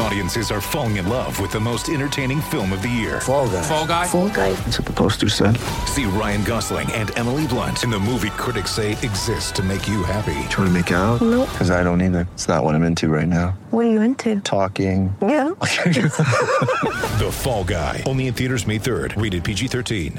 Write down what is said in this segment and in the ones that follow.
Audiences are falling in love with the most entertaining film of the year. Fall guy. Fall guy. Fall guy. That's what the poster said. See Ryan Gosling and Emily Blunt in the movie critics say exists to make you happy. Trying to make it out? Nope. Because I don't either. It's not what I'm into right now. What are you into? Talking. Yeah. The Fall Guy. Only in theaters May 3rd. Rated PG-13.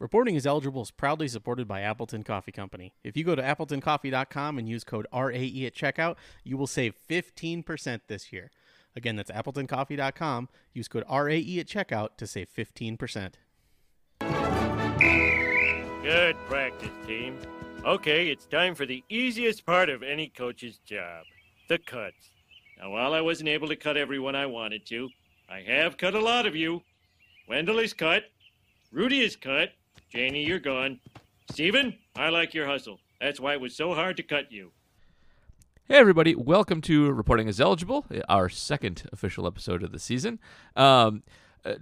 Reporting is Eligible is proudly supported by Appleton Coffee Company. If you go to appletoncoffee.com and use code RAE at checkout, you will save 15% this year. Again, that's appletoncoffee.com. Use code RAE at checkout to save 15%. Good practice, team. Okay, it's time for the easiest part of any coach's job the cuts. Now, while I wasn't able to cut everyone I wanted to, I have cut a lot of you. Wendell is cut. Rudy is cut. Janie, you're gone. Steven, I like your hustle. That's why it was so hard to cut you. Hey, everybody. Welcome to Reporting is Eligible, our second official episode of the season. Um, uh,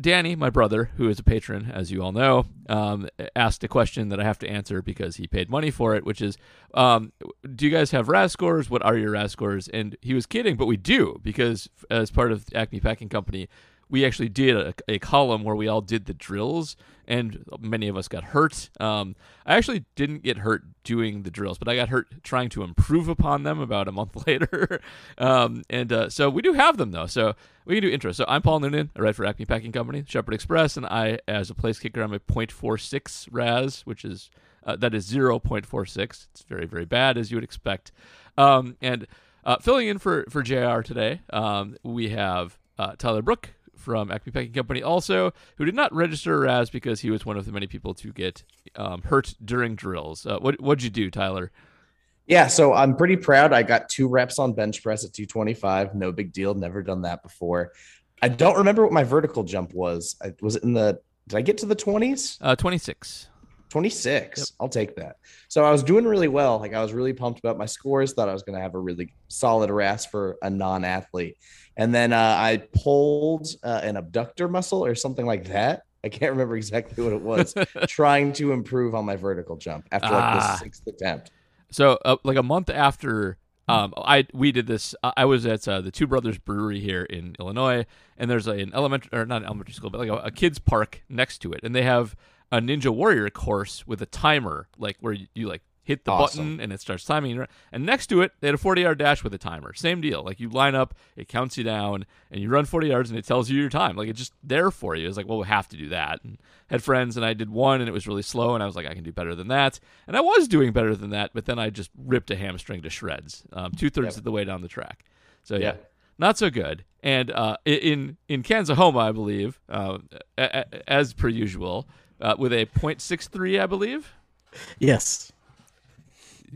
Danny, my brother, who is a patron, as you all know, um, asked a question that I have to answer because he paid money for it, which is um, Do you guys have RAS scores? What are your RAS scores? And he was kidding, but we do because as part of Acme Packing Company, we actually did a, a, column where we all did the drills, and many of us got hurt. Um, I actually didn't get hurt doing the drills, but I got hurt trying to improve upon them about a month later. um, and uh, so we do have them though, so we can do intro. So I'm Paul Noonan, I write for Acme Packing Company, Shepherd Express, and I, as a place kicker, I'm a .46 RAS, which is uh, that is 0.46. It's very very bad as you would expect. Um, and uh, filling in for for Jr. today, um, we have uh, Tyler Brook from Acme Packing Company also, who did not register RAS because he was one of the many people to get um, hurt during drills. Uh, what what'd you do, Tyler? Yeah, so I'm pretty proud. I got two reps on bench press at 225. No big deal. Never done that before. I don't remember what my vertical jump was. I, was it in the? Did I get to the 20s? Uh, 26. 26. Yep. I'll take that. So I was doing really well. Like I was really pumped about my scores. Thought I was going to have a really solid RAS for a non-athlete. And then uh, I pulled uh, an abductor muscle or something like that. I can't remember exactly what it was. trying to improve on my vertical jump after like ah. the sixth attempt. So uh, like a month after um, I we did this. I was at uh, the Two Brothers Brewery here in Illinois, and there's a, an elementary or not an elementary school, but like a, a kids park next to it, and they have a Ninja Warrior course with a timer, like where you, you like hit the awesome. button and it starts timing. And next to it, they had a 40 yard dash with a timer. Same deal. Like you line up, it counts you down, and you run 40 yards and it tells you your time. Like it's just there for you. It's like, well, we have to do that. And had friends and I did one and it was really slow and I was like, I can do better than that. And I was doing better than that, but then I just ripped a hamstring to shreds, um, two thirds yep. of the way down the track. So yeah. Not so good, and uh, in in Kansahoma, I believe, uh, as per usual, uh, with a .63, I believe. Yes.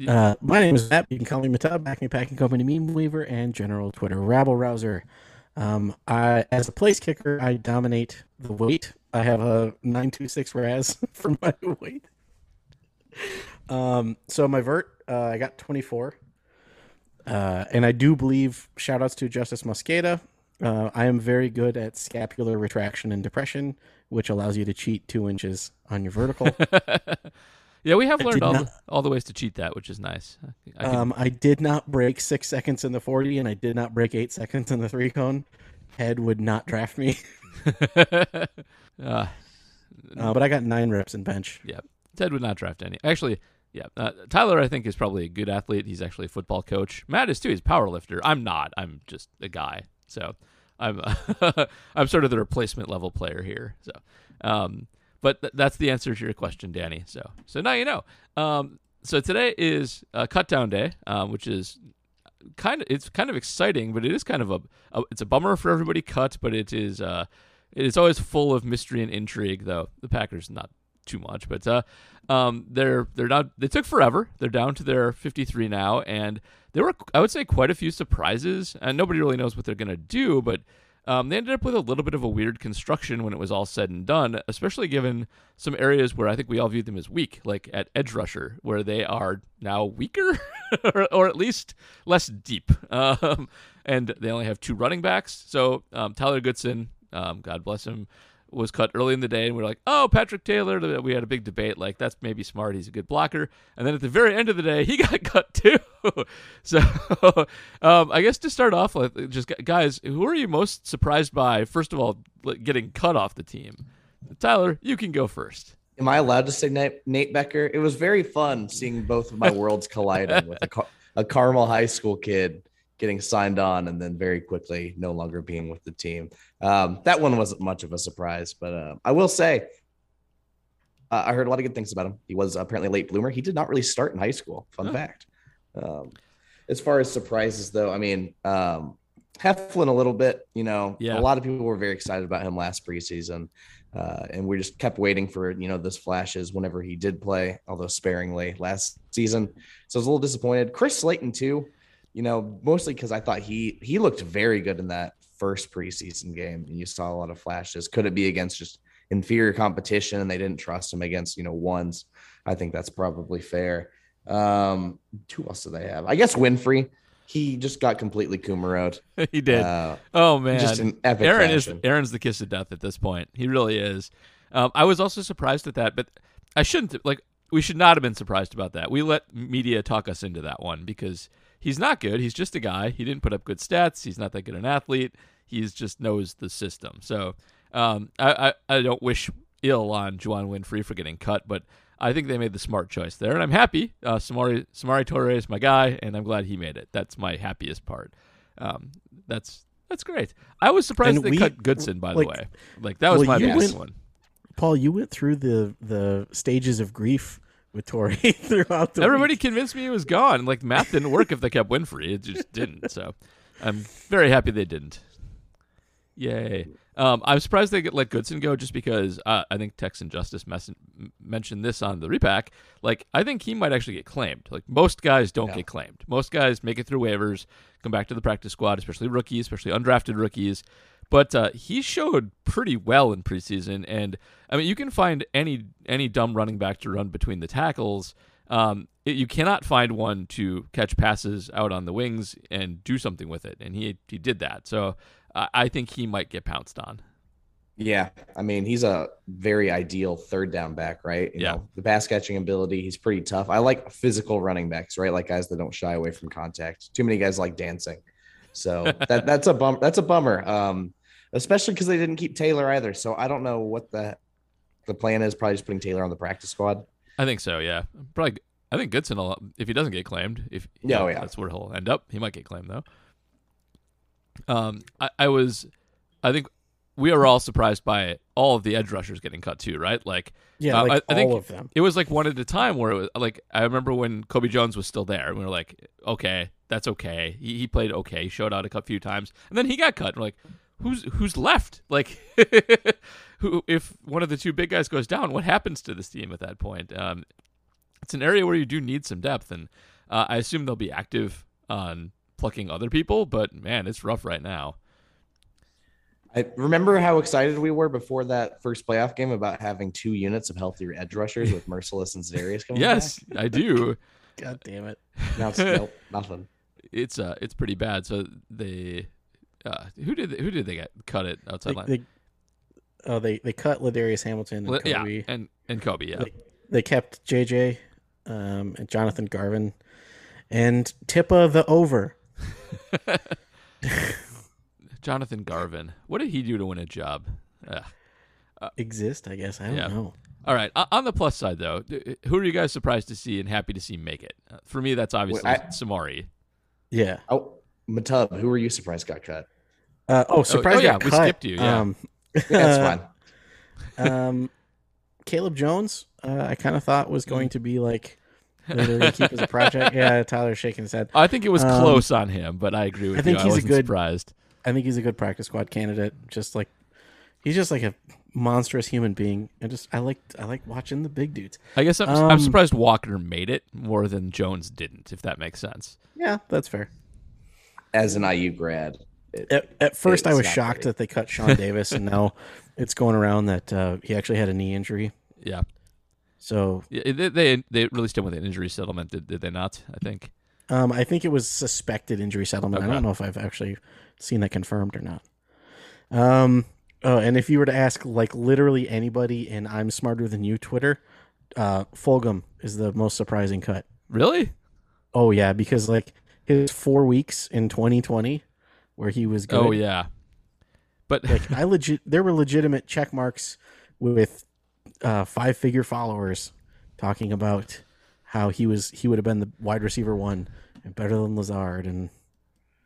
Uh, my name is Matt. You can call me Matub, Acme Packing Company Meme Weaver, and General Twitter Rabble Rouser. Um, I, as a place kicker, I dominate the weight. I have a 926 RAS for my weight. Um, so my vert, uh, I got 24. Uh, and I do believe, shout outs to Justis Mosqueda. Uh, I am very good at scapular retraction and depression, which allows you to cheat two inches on your vertical. yeah, we have learned all, not, the, all the ways to cheat that, which is nice. I, I, um, I did not break six seconds in the 40, and I did not break eight seconds in the three cone. Head would not draft me. uh, uh, but I got nine reps in bench. Yeah, Ted would not draft any. Actually, yeah, uh, Tyler, I think, is probably a good athlete. He's actually a football coach. Matt is too. He's a power lifter. I'm not. I'm just a guy. So I'm I'm sort of the replacement level player here. So, um, but th- that's the answer to your question, Danny. So so now you know. Um, so today is uh, cut down day, um, which is kind of it's kind of exciting, but it is kind of a, a it's a bummer for everybody cut, but it is uh it is always full of mystery and intrigue. Though the Packers not too much, but uh, um, they're they're not they took forever. They're down to their 53 now, and there were I would say quite a few surprises, and nobody really knows what they're gonna do, but. Um, they ended up with a little bit of a weird construction when it was all said and done, especially given some areas where I think we all viewed them as weak, like at edge rusher, where they are now weaker, or, or, at least less deep. Um, and they only have two running backs. So um, Tyler Goodson, um, God bless him, was cut early in the day, and we are like, "Oh, Patrick Taylor." We had a big debate, like that's maybe smart. He's a good blocker. And then at the very end of the day, he got cut too. so, um, I guess to start off with, just guys, who are you most surprised by? First of all, getting cut off the team. Tyler, you can go first. Am I allowed to say Nate, Nate Becker? It was very fun seeing both of my worlds colliding with a, a Carmel High School kid getting signed on and then very quickly no longer being with the team. Um, that one wasn't much of a surprise, but uh, I will say uh, I heard a lot of good things about him. He was apparently a late bloomer. He did not really start in high school. Fun oh. fact. Um, as far as surprises, though, I mean, um, Heflin a little bit. You know, yeah. a lot of people were very excited about him last preseason. Uh, and we just kept waiting for you know those flashes whenever he did play, although sparingly last season. So I was a little disappointed. Chris Slayton too you know, mostly because I thought he he looked very good in that first preseason game, and you saw a lot of flashes. Could it be against just inferior competition and they didn't trust him against you know ones? I think that's probably fair. Um, who else do they have? I guess Winfree. He just got completely Kumerowed. he did. Uh, oh man, just an epic Aaron fashion. is Aaron's the kiss of death at this point. He really is. Um, I was also surprised at that, but I shouldn't like. We should not have been surprised about that. We let media talk us into that one because he's not good. He's just a guy. He didn't put up good stats. He's not that good an athlete. He's just knows the system. So um, I, I, I don't wish ill on Juwann Winfree for getting cut, but I think they made the smart choice there, and I'm happy. Uh, Samori Samori Toure is my guy, and I'm glad he made it. That's my happiest part. Um, that's that's great. I was surprised and they we, cut Goodson. By like, the way, like that was well, my biggest went, one. Paul, you went through the the stages of grief with Toure throughout the Everybody week. convinced me he was gone. Like math didn't work if they kept Winfree. It just didn't. So I'm very happy they didn't. Yay. Um, I'm surprised they get let Goodson go just because uh, I think Tex and Justis mes- mentioned this on the repack. Like, I think he might actually get claimed. Like, most guys don't yeah. get claimed. Most guys make it through waivers, come back to the practice squad, especially rookies, especially undrafted rookies. But uh, he showed pretty well in preseason, and I mean, you can find any any dumb running back to run between the tackles. Um, it, you cannot find one to catch passes out on the wings and do something with it, and he he did that. So uh, I think he might get pounced on. Yeah, I mean he's a very ideal third down back, right? You yeah, know, the pass catching ability, he's pretty tough. I like physical running backs, right? Like guys that don't shy away from contact. Too many guys like dancing, so that that's a bum. That's a bummer. Um, especially because they didn't keep Taylor either. So I don't know what the the plan is. Probably just putting Taylor on the practice squad. I think so. Yeah, probably. I think Goodson. If he doesn't get claimed, if yeah, oh, yeah, that's where he'll end up. He might get claimed though. Um, I, I was, I think we are all surprised by all of the edge rushers getting cut too, right? Like, yeah, uh, like I, I, think of them. It was like one at a time where it was like I remember when Kobe Jones was still there, and we were like, okay, that's okay. He, he played okay, he showed out a few times, and then he got cut. And we're like, who's who's left? Like, who if one of the two big guys goes down, what happens to this team at that point? Um, it's an area where you do need some depth, and uh, I assume they'll be active on plucking other people. But man, it's rough right now. I remember how excited we were before that first playoff game about having two units of healthier edge rushers with Mercilus and Zarius coming yes, back. I do. God damn it! Now it's nope, nothing. It's uh, it's pretty bad. So they uh, who did they, who did they get cut it outside they, line? They, oh, they they cut Ladarius Hamilton and Kobe. Yeah, and and Kobe. Yeah, they, they kept JJ um, and Jonathan Garvin and Tippa the over. Jonathan Garvin. What did he do to win a job? Uh, Exist, I guess. I don't yeah. know. All right. On the plus side, though, who are you guys surprised to see and happy to see make it? Uh, for me, that's obviously I, Samori. Yeah. Oh, Matub, who were you surprised got cut? Uh, oh, surprise! oh, oh yeah, we skipped you. Yeah, um, yeah that's fine. um, Caleb Jones, uh, I kind of thought was going to be like they're going to keep as a project. Yeah, Tyler's shaking his head. I think it was um, close on him, but I agree with I think you. He's I a good, surprised. I think he's a good practice squad candidate. Just like he's just like a monstrous human being. I just I like I like watching the big dudes. I guess I'm, um, I'm surprised Walker made it more than Jones didn't. If that makes sense. Yeah, that's fair as an IU grad. It, at, at, first, I was shocked that they cut Sean Davis, and now it's going around that uh, he actually had a knee injury. Yeah. So yeah, they, they, they released him with an injury settlement, did, did they not? I think. Um, I think it was suspected injury settlement. Okay. I don't know if I've actually seen that confirmed or not. Um, Oh, and if you were to ask like literally anybody in I'm smarter than you Twitter, uh Fulgham is the most surprising cut. Really? Oh yeah, because like his four weeks in 2020 where he was good. Oh yeah. But like I legit there were legitimate check marks with uh five figure followers talking about how he was he would have been the wide receiver one and better than Lazard and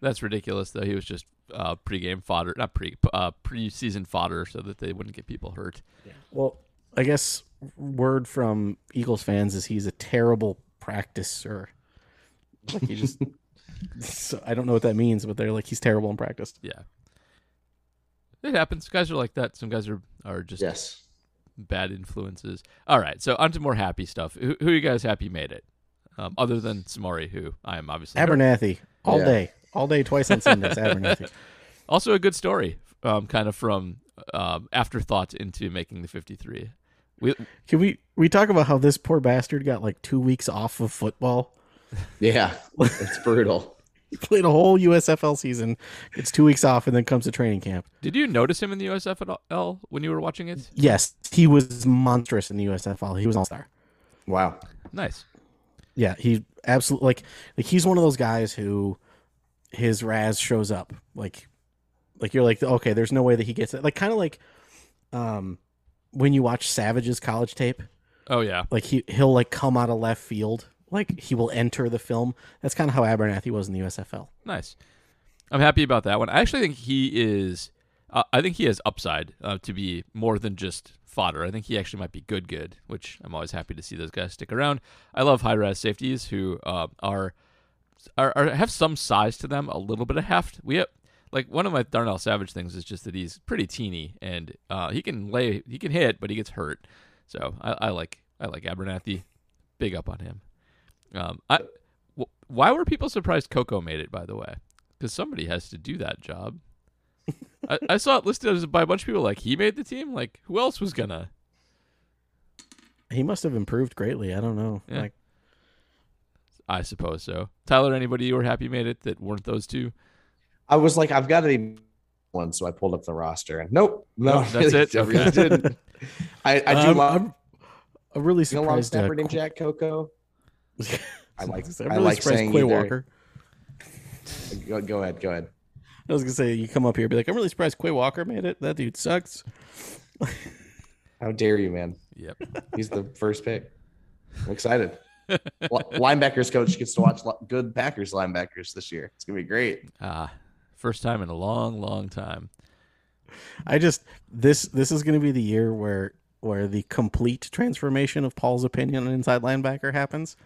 that's ridiculous though. He was just uh pre-game fodder, not pre uh pre-season fodder so that they wouldn't get people hurt. well, I guess word from Eagles fans is he's a terrible practice, practicer. Like he just so I don't know what that means, but they're like he's terrible in practice. Yeah. It happens. Guys are like that. Some guys are are just Yes. bad influences. All right, so on to more happy stuff. Who, who are you guys happy made it? Um, other than Samori, who I am obviously Abernathy all Yeah. day, all day, twice on Sundays. Abernathy. Also a good story, um, kind of from um, afterthought into making the 53. We, Can we we talk about how this poor bastard got like two weeks off of football? Yeah. It's brutal. He played a whole USFL season, gets two weeks off, and then comes to training camp. did you notice him in the USFL when you were watching it? Yes, he was monstrous in the USFL. He was an all star. Wow. Nice. Yeah, he absolutely like like he's one of those guys who his Raz shows up like like you're like okay, there's no way that he gets it. Like kind of like um when you watch Savage's college tape, Oh yeah, like he he'll like come out of left field, like he will enter the film. That's kind of how Abernathy was in the USFL. nice. I'm happy about that one. I actually think he is. Uh, I think he has upside uh, to be more than just fodder. I think he actually might be good, good. Which I'm always happy to see those guys stick around. I love high res safeties who uh, are, are are have some size to them, a little bit of heft. We have like one of my Darnell Savage things is just that he's pretty teeny and uh, he can lay, he can hit, but he gets hurt. So I, I like I like Abernathy. Big up on him. Um, I, w- why were people surprised Coco made it? By the way, because somebody has to do that job. I, I saw it listed as by a bunch of people like he made the team. Like who else was gonna? He must have improved greatly. I don't know. Yeah. Like I suppose so. Tyler, anybody you were happy made it that weren't those two? I was like, I've got to be one, so I pulled up the roster, and nope, no, Nope, that's it? I really Okay. didn't. I, I do I'm, love I'm, I'm really you know, long surprised. uh, snapper named Jack Coco. I like- I'm I like surprised saying Quay either- Walker. Go, go ahead, go ahead. I was gonna say you come up here and be like, I'm really surprised Quay Walker made it. That dude sucks. How dare you, man? Yep. He's the first pick. I'm excited. Linebackers coach gets to watch good Packers linebackers this year. It's gonna be great. Ah, first time in a long, long time. I just this this is gonna be the year where where the complete transformation of Paul's opinion on inside linebacker happens.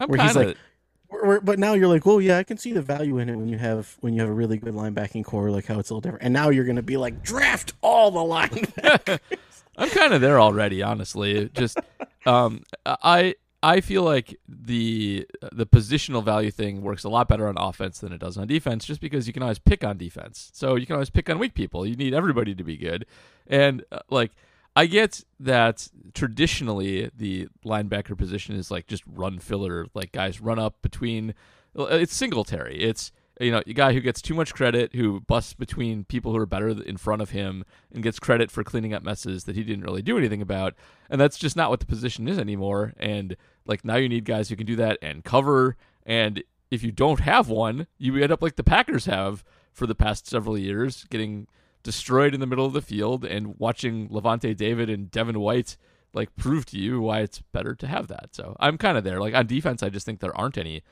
I'm Where he's kind of like- Where- but now you're like, well, yeah, I can see the value in it when you have when you have a really good linebacking core, like how it's a little different. And now you're gonna be like, draft all the linebackers. I'm kind of there already, honestly. Just um, I I feel like the the positional value thing works a lot better on offense than it does on defense, just because you can always pick on defense. So you can always pick on weak people. You need everybody to be good, and uh, like I get that traditionally the linebacker position is like just run filler, like guys run up between. Uh, it's Singletary. It's you know, a guy who gets too much credit, who busts between people who are better in front of him and gets credit for cleaning up messes that he didn't really do anything about. And that's just not what the position is anymore. And like now you need guys who can do that and cover. And if you don't have one, you end up like the Packers have for the past several years, getting destroyed in the middle of the field and watching Lavonte David and Devin White like prove to you why it's better to have that. So I'm kind of there. Like on defense, I just think there aren't any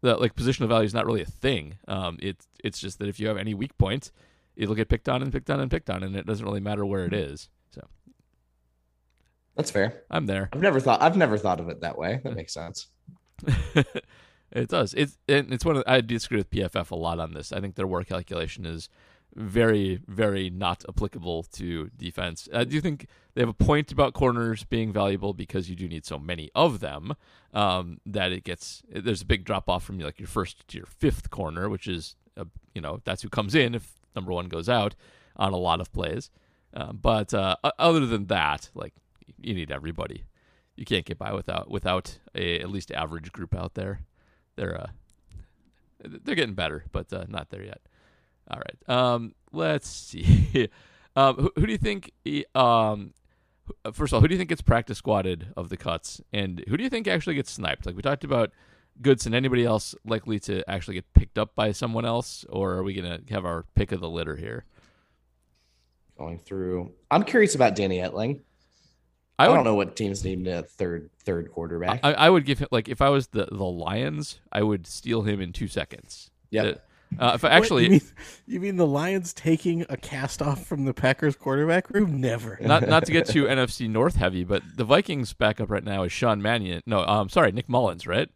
the like positional value is not really a thing. Um, it's it's just that if you have any weak point, it'll get picked on and picked on and picked on, and it doesn't really matter where it is. So That's fair. I'm there. I've never thought I've never thought of it that way. That makes sense. it does. It's it's one of I disagree with PFF a lot on this. I think their work calculation is very very not applicable to defense. I do you think they have a point about corners being valuable because you do need so many of them um, that it gets there's a big drop off from like your first to your fifth corner, which is a, you know that's who comes in if number one goes out on a lot of plays. Uh, but uh, other than that, like you need everybody. You can't get by without without a at least average group out there. They're uh, they're getting better, but uh, not there yet. All right. Um, let's see. Um, who, who do you think? Um, first of all, who do you think gets practice squatted of the cuts, and who do you think actually gets sniped? Like we talked about Goodson. Anybody else likely to actually get picked up by someone else, or are we gonna have our pick of the litter here? Going through, I'm curious about Danny Etling. I, would, don't know what teams need a third third quarterback. I, I would give him like if I was the the Lions, I would steal him in two seconds. Yep. Uh, if actually you mean, you mean the Lions taking a cast off from the Packers quarterback room? Never. not not to get too NFC North heavy, but the Vikings backup right now is Sean Mannion. No, I'm um, sorry, Nick Mullens, right?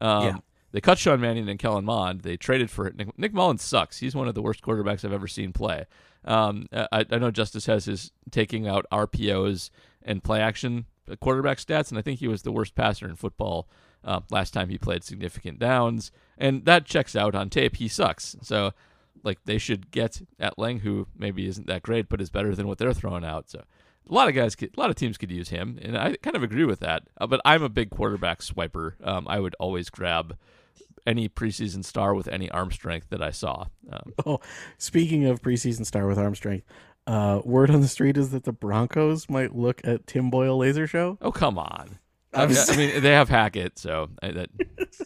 Um, Yeah. They cut Sean Mannion and Kellen Mond. They traded for Nick, Nick Mullens. Sucks. He's one of the worst quarterbacks I've ever seen play. Um, I, I know Justis has his taking out RPOs and play action quarterback stats, and I think he was the worst passer in football uh, last time he played significant downs, and that checks out on tape. He sucks. So, like, they should get Etling, who maybe isn't that great, but is better than what they're throwing out. So, a lot of guys, could, a lot of teams could use him, and I kind of agree with that. Uh, but I'm a big quarterback swiper. Um, I would always grab any preseason star with any arm strength that I saw. Um, Oh, speaking of preseason star with arm strength, uh, word on the street is that the Broncos might look at Tim Boyle laser show. oh come on! I mean, I mean, they have Hackett, so I, that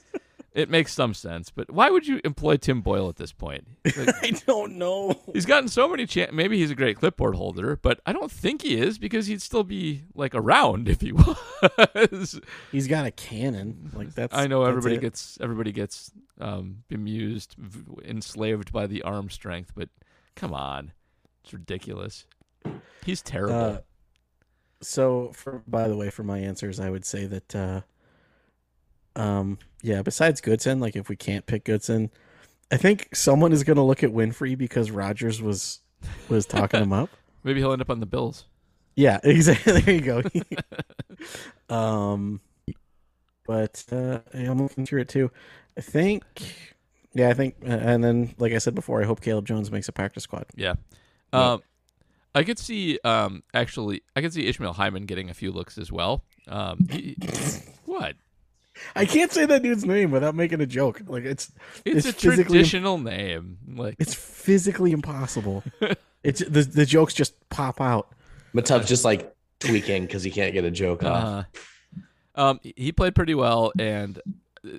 it makes some sense. But why would you employ Tim Boyle at this point? Like, I don't know. He's gotten so many chances. Maybe he's a great clipboard holder, but I don't think he is because he'd still be like around if he was. He's got a cannon. Like that's. I know everybody gets everybody gets um, bemused, v- enslaved by the arm strength, but come on, it's ridiculous. He's terrible. Uh, so, for by the way, for my answers, I would say that, uh, um, yeah. Besides Goodson, like if we can't pick Goodson, I think someone is going to look at Winfree because Rodgers was was talking him up. Maybe he'll end up on the Bills. Yeah, exactly. There you go. um, but uh, I'm looking through it too. I think, yeah, I think, and then like I said before, I hope Caleb Jones makes a practice squad. Yeah. Um, I could see um actually I could see Ishmael Hyman getting a few looks as well. Um, he- what? I can't say that dude's name without making a joke. Like it's It's, It's a physically- traditional name. Like it's physically impossible. it's the the jokes just pop out. Matub's just like tweaking because he can't get a joke off. Uh, um, he played pretty well, and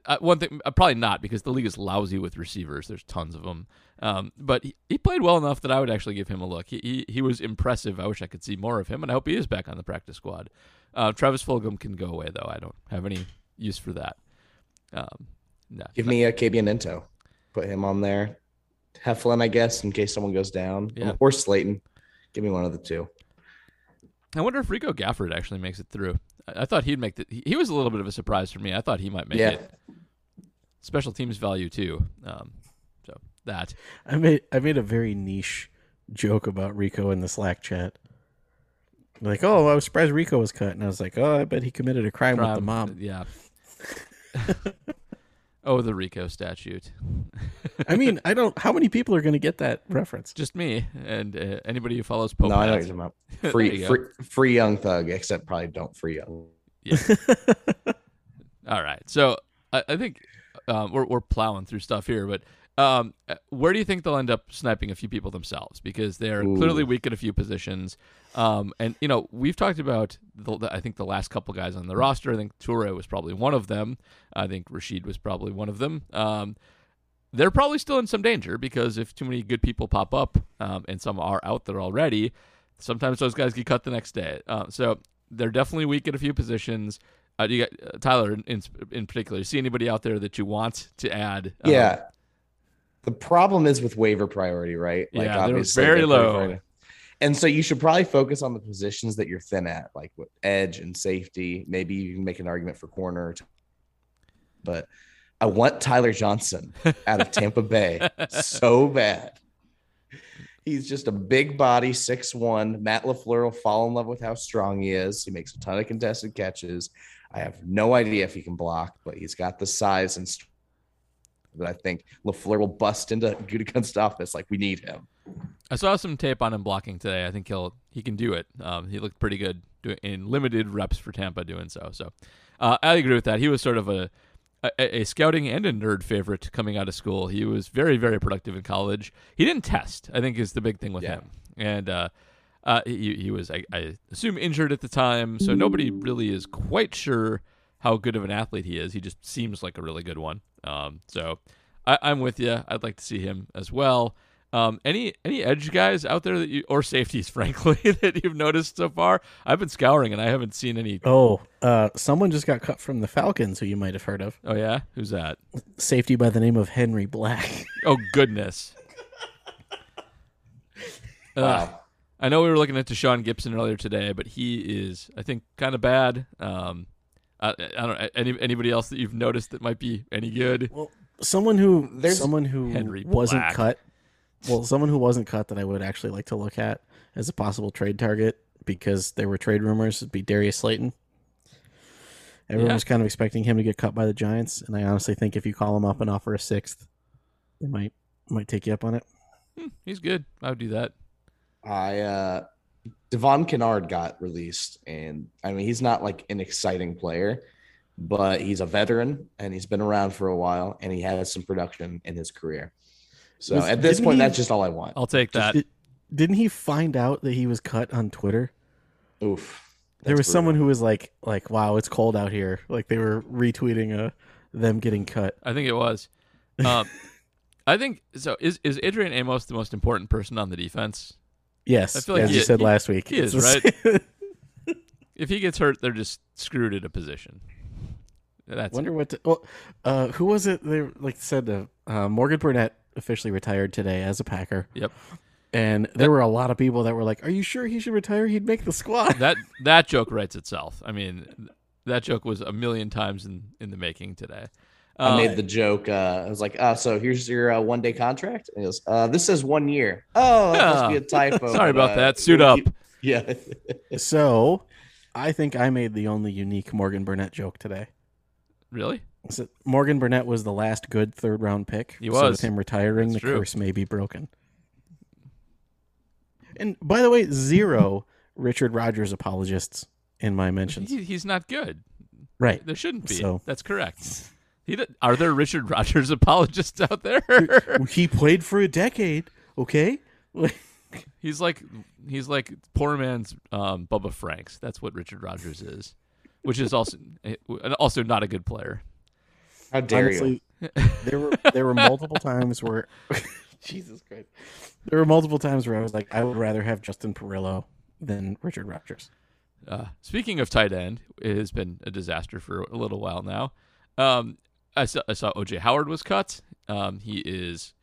uh, one thing, uh, probably not because the league is lousy with receivers. There's tons of them. Um, but he, he played well enough that I would actually give him a look. He, he he was impressive. I wish I could see more of him, and I hope he is back on the practice squad. Uh, Travis Fulgham can go away though. I don't have any use for that. Um, no, Give me a KB Into. Put him on there. Heflin, I guess, in case someone goes down. Yeah. Or Slayton. Give me one of the two. I wonder if Rico Gafford actually makes it through. I, I thought he'd make the. He, he was a little bit of a surprise for me. I thought he might make Yeah. it. Special teams value too. Um, that. I made I made a very niche joke about Rico in the Slack chat. Like, oh, I was surprised Rico was cut, and I was like, oh, I bet he committed a crime, with the mom. Yeah. oh, the Rico statute. I mean, I don't. How many people are going to get that reference? Just me and uh, anybody who follows Pope. no, I know what Hats. you're talking about. Free, you free, free young thug, except probably don't free young. Yeah. All right. So I, I think um, we're we're plowing through stuff here, but um, uh, where do you think they'll end up sniping a few people themselves? Because they're Ooh. clearly weak at a few positions. Um, and you know we've talked about the, the- I think the last couple guys on the roster. I think Toure was probably one of them. I think Rasheed was probably one of them. Um, they're probably still in some danger because if too many good people pop up um, and some are out there already, sometimes those guys get cut the next day. Uh, so they're definitely weak at a few positions. Uh, do you got uh, Tyler in, in in particular? See anybody out there that you want to add? Um, Yeah. The problem is with waiver priority, right? Yeah, they're very low. priority. And so you should probably focus on the positions that you're thin at, like with edge and safety. Maybe you can make an argument for corner. But I want Tyler Johnson out of Tampa Bay so bad. He's just a big body, six one. Matt LaFleur will fall in love with how strong he is. He makes a ton of contested catches. I have no idea if he can block, but he's got the size and strength that I think LaFleur will bust into Gutekunst office like we need him. I saw some tape on him blocking today. I think he'll he can do it. Um, he looked pretty good doing in limited reps for Tampa doing so. So uh, I agree with that. He was sort of a, a a scouting and a nerd favorite coming out of school. He was very very productive in college. He didn't test. I think is the big thing with Yeah. him. And uh, Uh, he he was I, I assume injured at the time, so nobody really is quite sure how good of an athlete he is. He just seems like a really good one. Um, so I, I'm with you. I'd like to see him as well. Um, any any edge guys out there that you or safeties, frankly, that you've noticed so far? I've been scouring and I haven't seen any. Oh, uh, someone just got cut from the Falcons, who you might have heard of. Oh yeah, who's that? Safety by the name of Henry Black. Oh goodness. Ugh. Wow. I know we were looking at Deshaun Gibson earlier today, but he is, I think, kind of bad. Um, I, I don't. Any anybody else that you've noticed that might be any good? Well, someone who There's someone who Henry wasn't Black. cut. Well, someone who wasn't cut that I would actually like to look at as a possible trade target because there were trade rumors would be Darius Slayton. Everyone Yeah. was kind of expecting him to get cut by the Giants, and I honestly think if you call him up and offer a sixth, they might might take you up on it. Hmm, he's good. I would do that. I uh Devon Kennard got released, and I mean he's not like an exciting player, but he's a veteran and he's been around for a while, and he has some production in his career. So Was- at this point, he- that's just all I want. I'll take that. Did, didn't he find out that he was cut on Twitter? Oof. there was someone who was like, like, wow, it's cold out here. Like they were retweeting uh them getting cut. I think it was. Um, I think so. Is is Adrian Amos the most important person on the defense? Yes, I feel like as he- you said he- last week. he is, right? If he gets hurt, they're just screwed at a position. That's Wonder what? To, well, uh, who was it? They like said uh, uh, Morgan Burnett officially retired today as a Packer. Yep. And there were a lot of people that were like, "Are you sure he should retire? He'd make the squad." that that joke writes itself. I mean, that joke was a million times in in the making today. I made the joke. Uh, I was like, uh, so here's your uh, one day contract. And he goes, uh, this says one year. Oh, that must be a typo. Sorry but, about uh, that. Suit up. Yeah. so, I think I made the only unique Morgan Burnett joke today. Really? So Morgan Burnett was the last good third round pick. He So was. with him retiring, That's the true. curse may be broken. And by the way, zero Richard Rodgers apologists in my mentions. He, he's not good. Right. There shouldn't be. So- That's correct. He, d- are there Richard Rodgers apologists out there? he played for a decade. Okay. he's like he's like poor man's um, Bubba Franks. That's what Richard Rodgers is, which is also also not a good player. How dare Honestly, there were there were multiple times where Jesus Christ. There were multiple times where I was like, I would rather have Justin Perillo than Richard Rogers. Uh, speaking of tight end, it has been a disaster for a little while now. Um, I saw I saw OJ Howard was cut. Um, he is.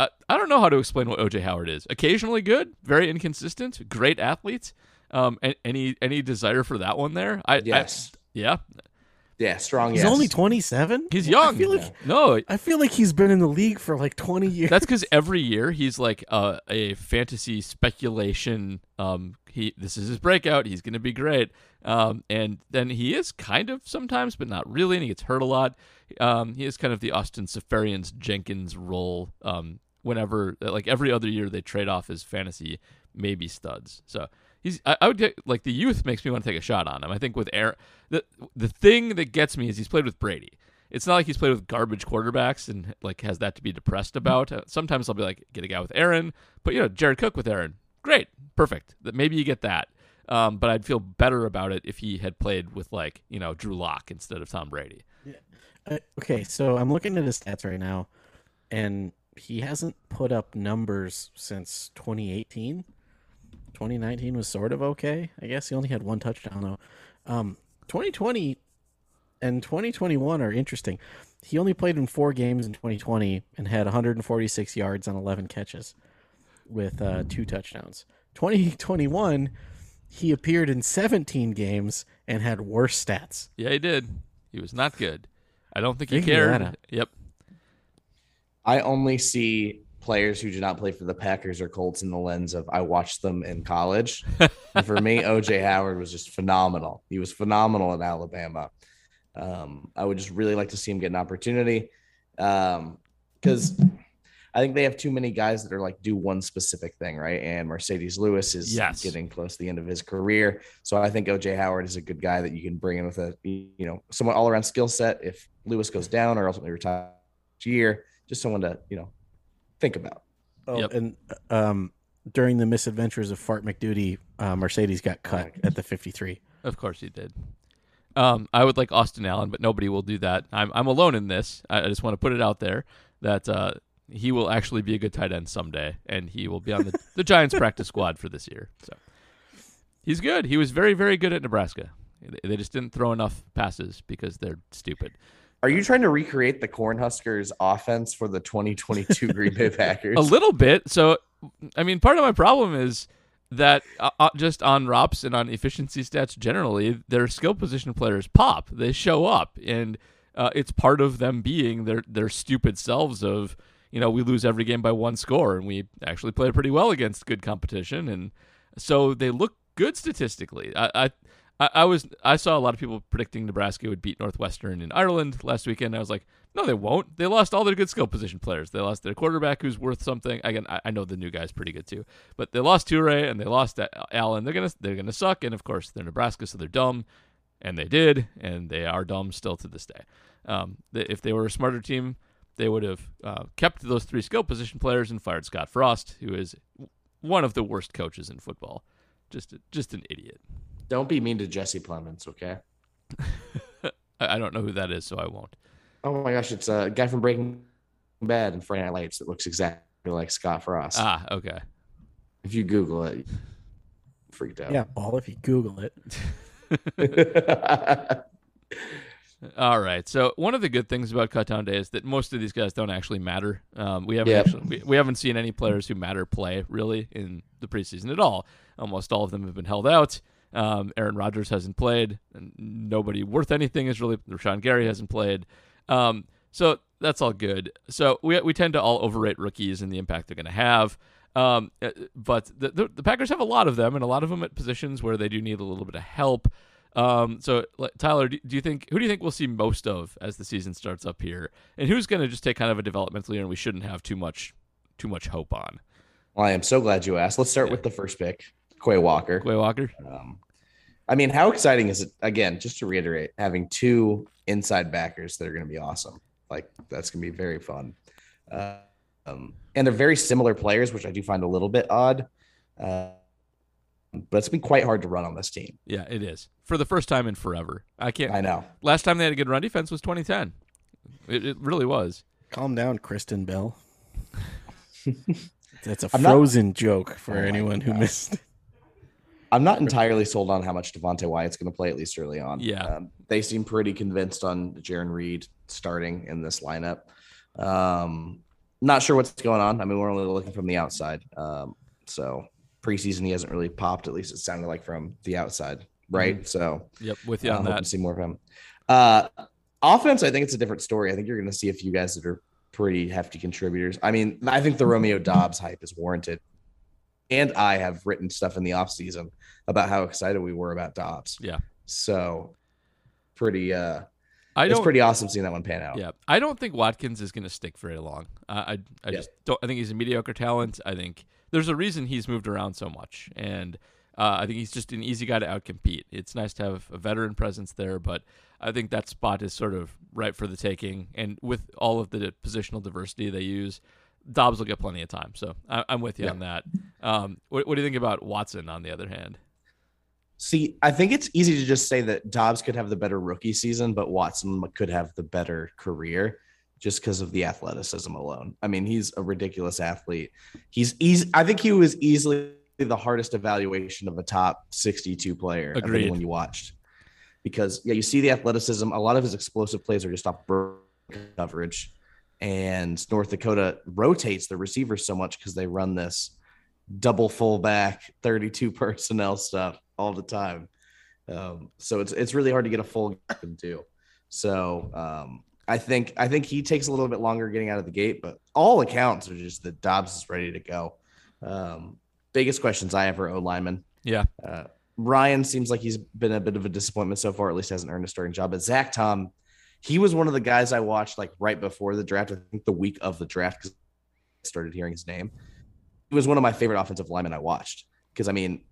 I, I don't know how to explain what OJ Howard is. Occasionally good, very inconsistent, great athlete. Um, any any desire for that one there? I I- Yes. yeah, Yeah, strong. He's yes. only 27. he's young. I feel like no, I feel like he's been in the league for like 20 years. That's because every year he's like uh, a fantasy speculation. Um, he this is his breakout. He's going to be great. Um, and then he is kind of sometimes, but not really. And he gets hurt a lot. Um, he is kind of the Austin Seferian-Jenkins role. Um, whenever like every other year they trade off his fantasy maybe studs. So he's I, I would get like the youth makes me want to take a shot on him. I think with Aaron, the the thing that gets me is he's played with Brady. It's not like he's played with garbage quarterbacks and like has that to be depressed about. Uh, Sometimes I'll be like, get a guy with Aaron, but you know, Jared Cook with Aaron, great, perfect. That maybe you get that. Um, but I'd feel better about it if he had played with like you know Drew Lock instead of Tom Brady. Uh, okay, so I'm looking at his stats right now, and he hasn't put up numbers since 2018. 2019 was sort of okay. I guess he only had one touchdown though. Um, 2020 and 2021 are interesting. He only played in four games in 2020 and had 146 yards on 11 catches with uh, two touchdowns. 2021, he appeared in 17 games and had worse stats. Yeah, he did. He was not good. I don't think he Figure that cared. out. Yep. I only see players who do not play for the Packers or Colts in the lens of I watched them in college. and for me, OJ Howard was just phenomenal. He was phenomenal in Alabama. Um, I would just really like to see him get an opportunity because I think they have too many guys that are like do one specific thing, right? And Marcedes Lewis is Yes. getting close to the end of his career, so I think OJ Howard is a good guy that you can bring in with a you know somewhat all around skill set. If Lewis goes down or ultimately retires year, just someone to you know think about. Oh, Yep. and um, during the misadventures of Fart McDuty, uh, Marcedes got cut at the 53. Of course he did. Um, I would like Austin Allen, but nobody will do that. I'm I'm alone in this. I, I just want to put it out there that uh, he will actually be a good tight end someday, and he will be on the, the Giants practice squad for this year. So he's good. He was very very good at Nebraska. They just didn't throw enough passes because they're stupid. Are you trying to recreate the Cornhuskers offense for the 2022 Green Bay Packers? A little bit. So, I mean, part of my problem is that uh, uh, just on ROPS and on efficiency stats generally, their skill position players pop. They show up, and uh, it's part of them being their their stupid selves of you know we lose every game by one score, and we actually play pretty well against good competition, and so they look good statistically. I, I I, was I saw a lot of people predicting Nebraska would beat Northwestern in Ireland last weekend. I was like, no, they won't. They lost all their good skill position players. They lost their quarterback, who's worth something. Again, I, I know the new guy's pretty good too, but they lost Toure and they lost Allen. They're gonna they're gonna suck, and of course they're Nebraska, so they're dumb, and they did, and they are dumb still to this day. Um, if they were a smarter team, they would have uh, kept those three skill position players and fired Scott Frost, who is one of the worst coaches in football. Just just an idiot. Don't be mean to Jesse Plemons, okay? I don't know who that is, so I won't. Oh my gosh, it's a guy from Breaking Bad and Friday Night Lights that looks exactly like Scott Frost. Ah, okay. If you Google it, freaked out. Yeah, all If you Google it. All right. So one of the good things about Cutdown Day is that most of these guys don't actually matter. Um, we haven't Yep. actually we, we haven't seen any players who matter play really in the preseason at all. Almost all of them have been held out. Um, Aaron Rodgers hasn't played, and nobody worth anything is really. Rashan Gary hasn't played. Um, so that's all good. So we we tend to all overrate rookies and the impact they're going to have. Um, uh, but the, the the Packers have a lot of them, and a lot of them at positions where they do need a little bit of help. Um, so Tyler, do, do you think who do you think we'll see most of as the season starts up here, and who's going to just take kind of a developmental year and we shouldn't have too much too much hope on? Well, I am so glad you asked. Let's start with the first pick, Quay Walker. Quay Walker. Um, I mean, how exciting is it? Again, just to reiterate, having two inside backers that are going to be awesome. Like that's going to be very fun. Uh, um, and they're very similar players, which I do find a little bit odd. Uh, but it's been quite hard to run on this team. Yeah, it is for the first time in forever. I can't. I know. Last time they had a good run defense was 2010. It, it really was. Calm down, Kristen Bell. That's a I'm not- frozen joke for Oh anyone who missed. it. I'm not entirely sold on how much Devonte Wyatt's going to play, at least early on. Yeah. Um, they seem pretty convinced on Jarran Reed starting in this lineup. Um, not sure what's going on. I mean, we're only looking from the outside. Um, so preseason, he hasn't really popped. At least it sounded like from the outside, right? So Yep, with you uh, on that. see more of him. Uh, offense, I think it's a different story. I think you're going to see a few guys that are pretty hefty contributors. I mean, I think the Romeo Doubs hype is warranted. And I have written stuff in the offseason about how excited we were about Doubs. Yeah. So pretty uh I it's pretty awesome seeing that one pan out. Yeah, I don't think Watkins is going to stick very long. I I, I Yeah. just don't. I think he's a mediocre talent. I think there's a reason he's moved around so much, and uh, I think he's just an easy guy to outcompete. It's nice to have a veteran presence there, but I think that spot is sort of right for the taking. And with all of the positional diversity they use, Doubs will get plenty of time. So I, I'm with you Yeah. on that. Um, what, what do you think about Watson? On the other hand, See, I think it's easy to just say that Doubs could have the better rookie season, but Watson could have the better career just because of the athleticism alone. I mean, he's a ridiculous athlete. He's easy. I think he was easily the hardest evaluation of a top 62 player Agreed. anyone you watched. Because yeah, you see the athleticism. A lot of his explosive plays are just off coverage, and North Dakota rotates the receivers so much because they run this double fullback 32 personnel stuff all the time. Um, so it's it's really hard to get a full game too. So um, I think I think he takes a little bit longer getting out of the gate, but all accounts are just that Doubs is ready to go. Um, biggest questions I have for O lineman. yeah, Uh, Rhyan seems like he's been a bit of a disappointment so far, at least hasn't earned a starting job. But Zach Tom, he was one of the guys I watched like right before the draft. I think the week of the draft because I started hearing his name. He was one of my favorite offensive linemen I watched because I mean,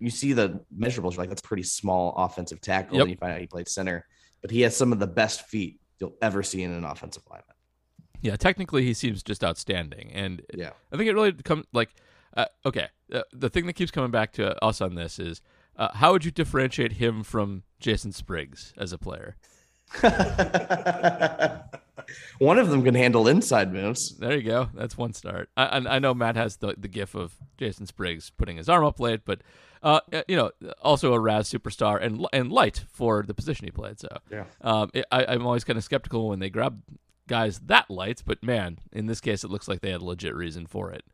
you see the measurables, you're like that's a pretty small offensive tackle, Yep. and you find out he played center, but he has some of the best feet you'll ever see in an offensive lineman. yeah. Technically, he seems just outstanding, and Yeah. I think it really comes like uh, okay, uh, the thing that keeps coming back to us on this is uh, how would you differentiate him from Jason Spriggs as a player? One of them can handle inside moves. There you go. That's one start. I, I, I know Matt has the, the gif of Jason Spriggs putting his arm up late, but uh, you know, also a RAS superstar and and light for the position he played. So Yeah. um, it, I, I'm always kind of skeptical when they grab guys that light, but man, in this case, it looks like they had a legit reason for it.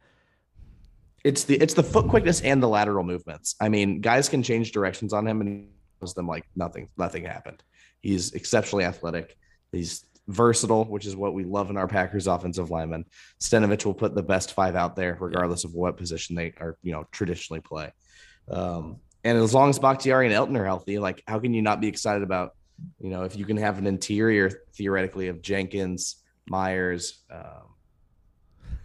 It's the it's the foot quickness and the lateral movements. I mean, guys can change directions on him and he does them like nothing. Nothing happened. He's exceptionally athletic. He's versatile, which is what we love in our Packers offensive linemen. Stenavich will put the best five out there, regardless of what position they are, you know, traditionally play. Um, and as long as Bakhtiari and Elgton are healthy, like how can you not be excited about, you know, if you can have an interior theoretically of Jenkins, Myers, um,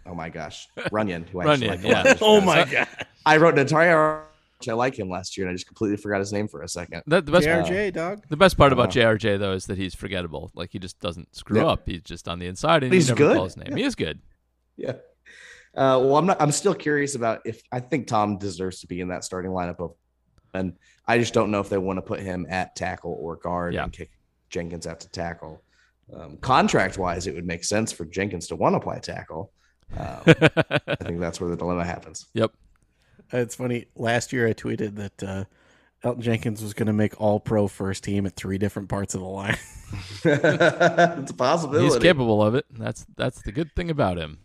oh my gosh, Runyan, who I actually Runyan, like yeah. Oh my god. I wrote Natalia, which I like him last year, and I just completely forgot his name for a second. The, the best JRJ dog. the best part about JRJ though is that he's forgettable. Like he just doesn't screw Yeah. up. He's just on the inside and He's you never good. call his name. He is good. Yeah. Uh, well, I'm not. I'm still curious about if I think Tom deserves to be in that starting lineup of, and I just don't know if they want to put him at tackle or guard Yeah. and kick Jenkins out to tackle. Um, contract wise, it would make sense for Jenkins to want to play tackle. Um, I think that's where the dilemma happens. Yep. Uh, It's funny. Last year, I tweeted that uh, Elgton Jenkins was going to make All Pro first team at three different parts of the line. it's a possibility. He's capable of it. That's that's the good thing about him.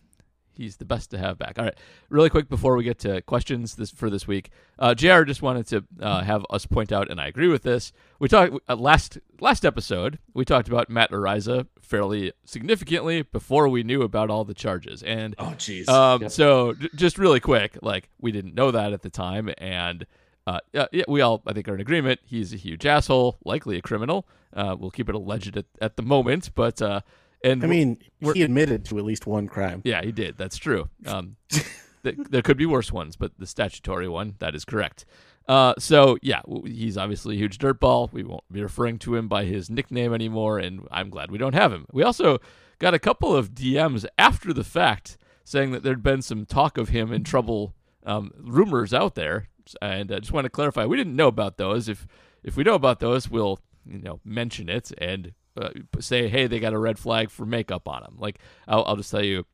He's the best to have back. All right, really quick before we get to questions this for this week, uh, Jr. just wanted to uh, have us point out, and I agree with this. We talked uh, last last episode. We talked about Matt Araiza fairly significantly before we knew about all the charges, and Oh, jeez. um, Yep. so j- just really quick, like we didn't know that at the time, and uh, yeah, yeah, we all I think are in agreement. He's a huge asshole, likely a criminal. Uh, we'll keep it alleged at, at the moment, but uh, and I mean, he admitted to at least one crime. yeah, he did. That's true. Um, th- there could be worse ones, but the statutory one that is correct. Uh, so yeah, he's obviously a huge dirtball. We won't be referring to him by his nickname anymore, and I'm glad we don't have him. We also got a couple of DMs after the fact saying that there'd been some talk of him in trouble, um, rumors out there, and I just want to clarify we didn't know about those. If if we know about those, we'll you know mention it and uh, say, hey, they got a red flag for makeup on him. Like I'll, I'll just tell you,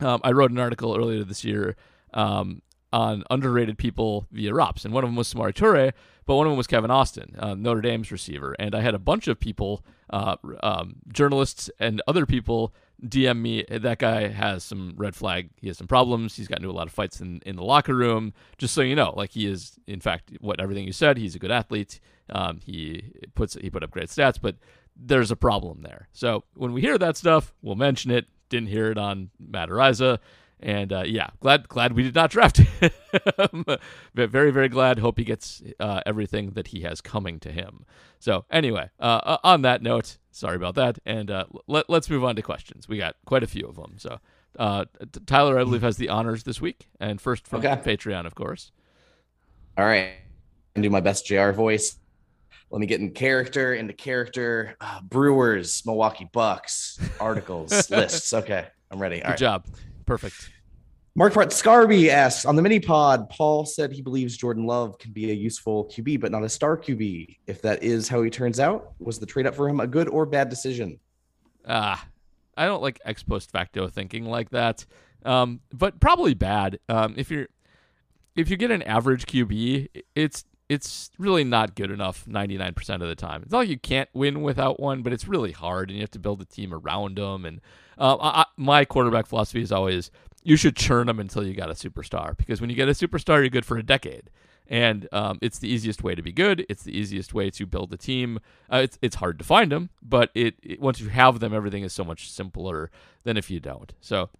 um, I wrote an article earlier this year um, on underrated people via ROPS, and one of them was Samori Toure, but one of them was Kevin Austin, uh, Notre Dame's receiver. And I had a bunch of people, uh, um, journalists and other people, DM me. That guy has some red flag. He has some problems. He's gotten into a lot of fights in, in the locker room. Just so you know, like he is, in fact, what everything you said. He's a good athlete. Um, he puts he put up great stats, but there's a problem there. So when we hear that stuff, we'll mention it. Didn't hear it on Matt Araiza. And uh, yeah, glad glad we did not draft him. Very very glad. Hope he gets uh, everything that he has coming to him. So anyway, uh, uh, on that note, sorry about that, and uh, let, let's move on to questions. We got quite a few of them. So uh, Tyler, I believe, has the honors this week, and first from Okay. Patreon, of course. All right. And do my best JR voice. Let me get in character, into character. Uh, Brewers, Milwaukee Bucks, articles, lists. Okay. I'm ready. All Good right. job. Perfect. Mark Pratt Scarby asks on the mini pod, Paul said he believes Jordan Love can be a useful QB, but not a star QB. If that is how he turns out, was the trade up for him a good or bad decision? Ah, I don't like ex post facto thinking like that. Um, but probably bad. Um, if you're if you get an average QB, it's it's really not good enough 99% of the time. It's not like you can't win without one, but it's really hard, and you have to build a team around them. And uh, I, my quarterback philosophy is always you should churn them until you got a superstar, because when you get a superstar, you're good for a decade. And um, it's the easiest way to be good. It's the easiest way to build a team. Uh, it's it's hard to find them, but it, it once you have them, everything is so much simpler than if you don't. So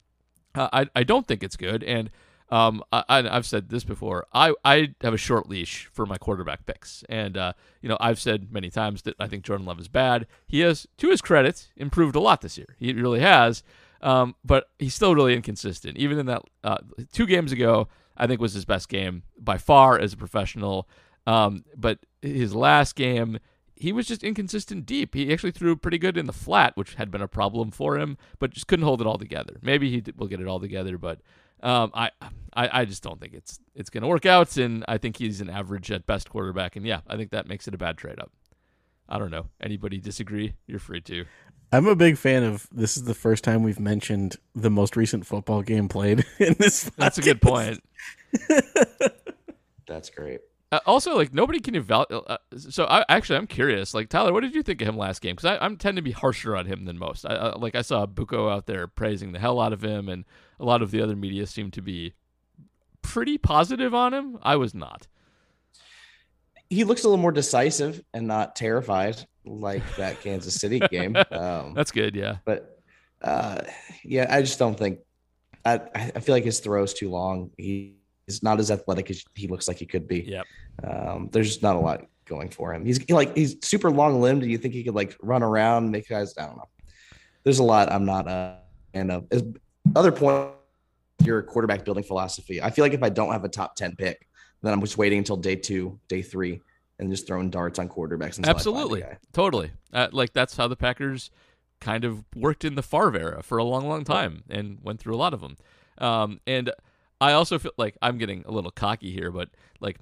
uh, I I don't think it's good, and um I, I've said this before. I I have a short leash for my quarterback picks, and uh you know I've said many times that I think Jordan Love is bad. He has, to his credit, improved a lot this year. He really has, um, but he's still really inconsistent. Even in that uh, two games ago, I think was his best game by far as a professional. Um, but his last game, he was just inconsistent deep. He actually threw pretty good in the flat, which had been a problem for him, but just couldn't hold it all together. Maybe he will get it all together, but Um, I, I I just don't think it's it's going to work out, and I think he's an average at best quarterback, and yeah, I think that makes it a bad trade up. I don't know. Anybody disagree? You're free to. I'm a big fan of this is the first time we've mentioned the most recent football game played in this. That's a good point. That's great. Uh, also, like nobody can evaluate. Uh, so, I actually I'm curious. Like Tyler, what did you think of him last game? Because I'm tend to be harsher on him than most. I, uh, like I saw Buko out there praising the hell out of him, and a lot of the other media seemed to be pretty positive on him. I was not. He looks a little more decisive and not terrified like that Kansas City game. Um, That's good. Yeah. but uh, yeah, I just don't think. I I feel like his throw's too long. He is not as athletic as he looks like he could be. Yep. Um, there's just not a lot going for him. He's like he's super long limbed. Do you think he could like run around, and make guys? I don't know. There's a lot I'm not a fan of. As, other point, your quarterback building philosophy. I feel like if I don't have a top ten pick, then I'm just waiting until day two, day three, and just throwing darts on quarterbacks. Until I find Absolutely. Totally. Uh, like that's how the Packers kind of worked in the Favre era for a long, long time and went through a lot of them. Um, and I also feel like I'm getting a little cocky here, but like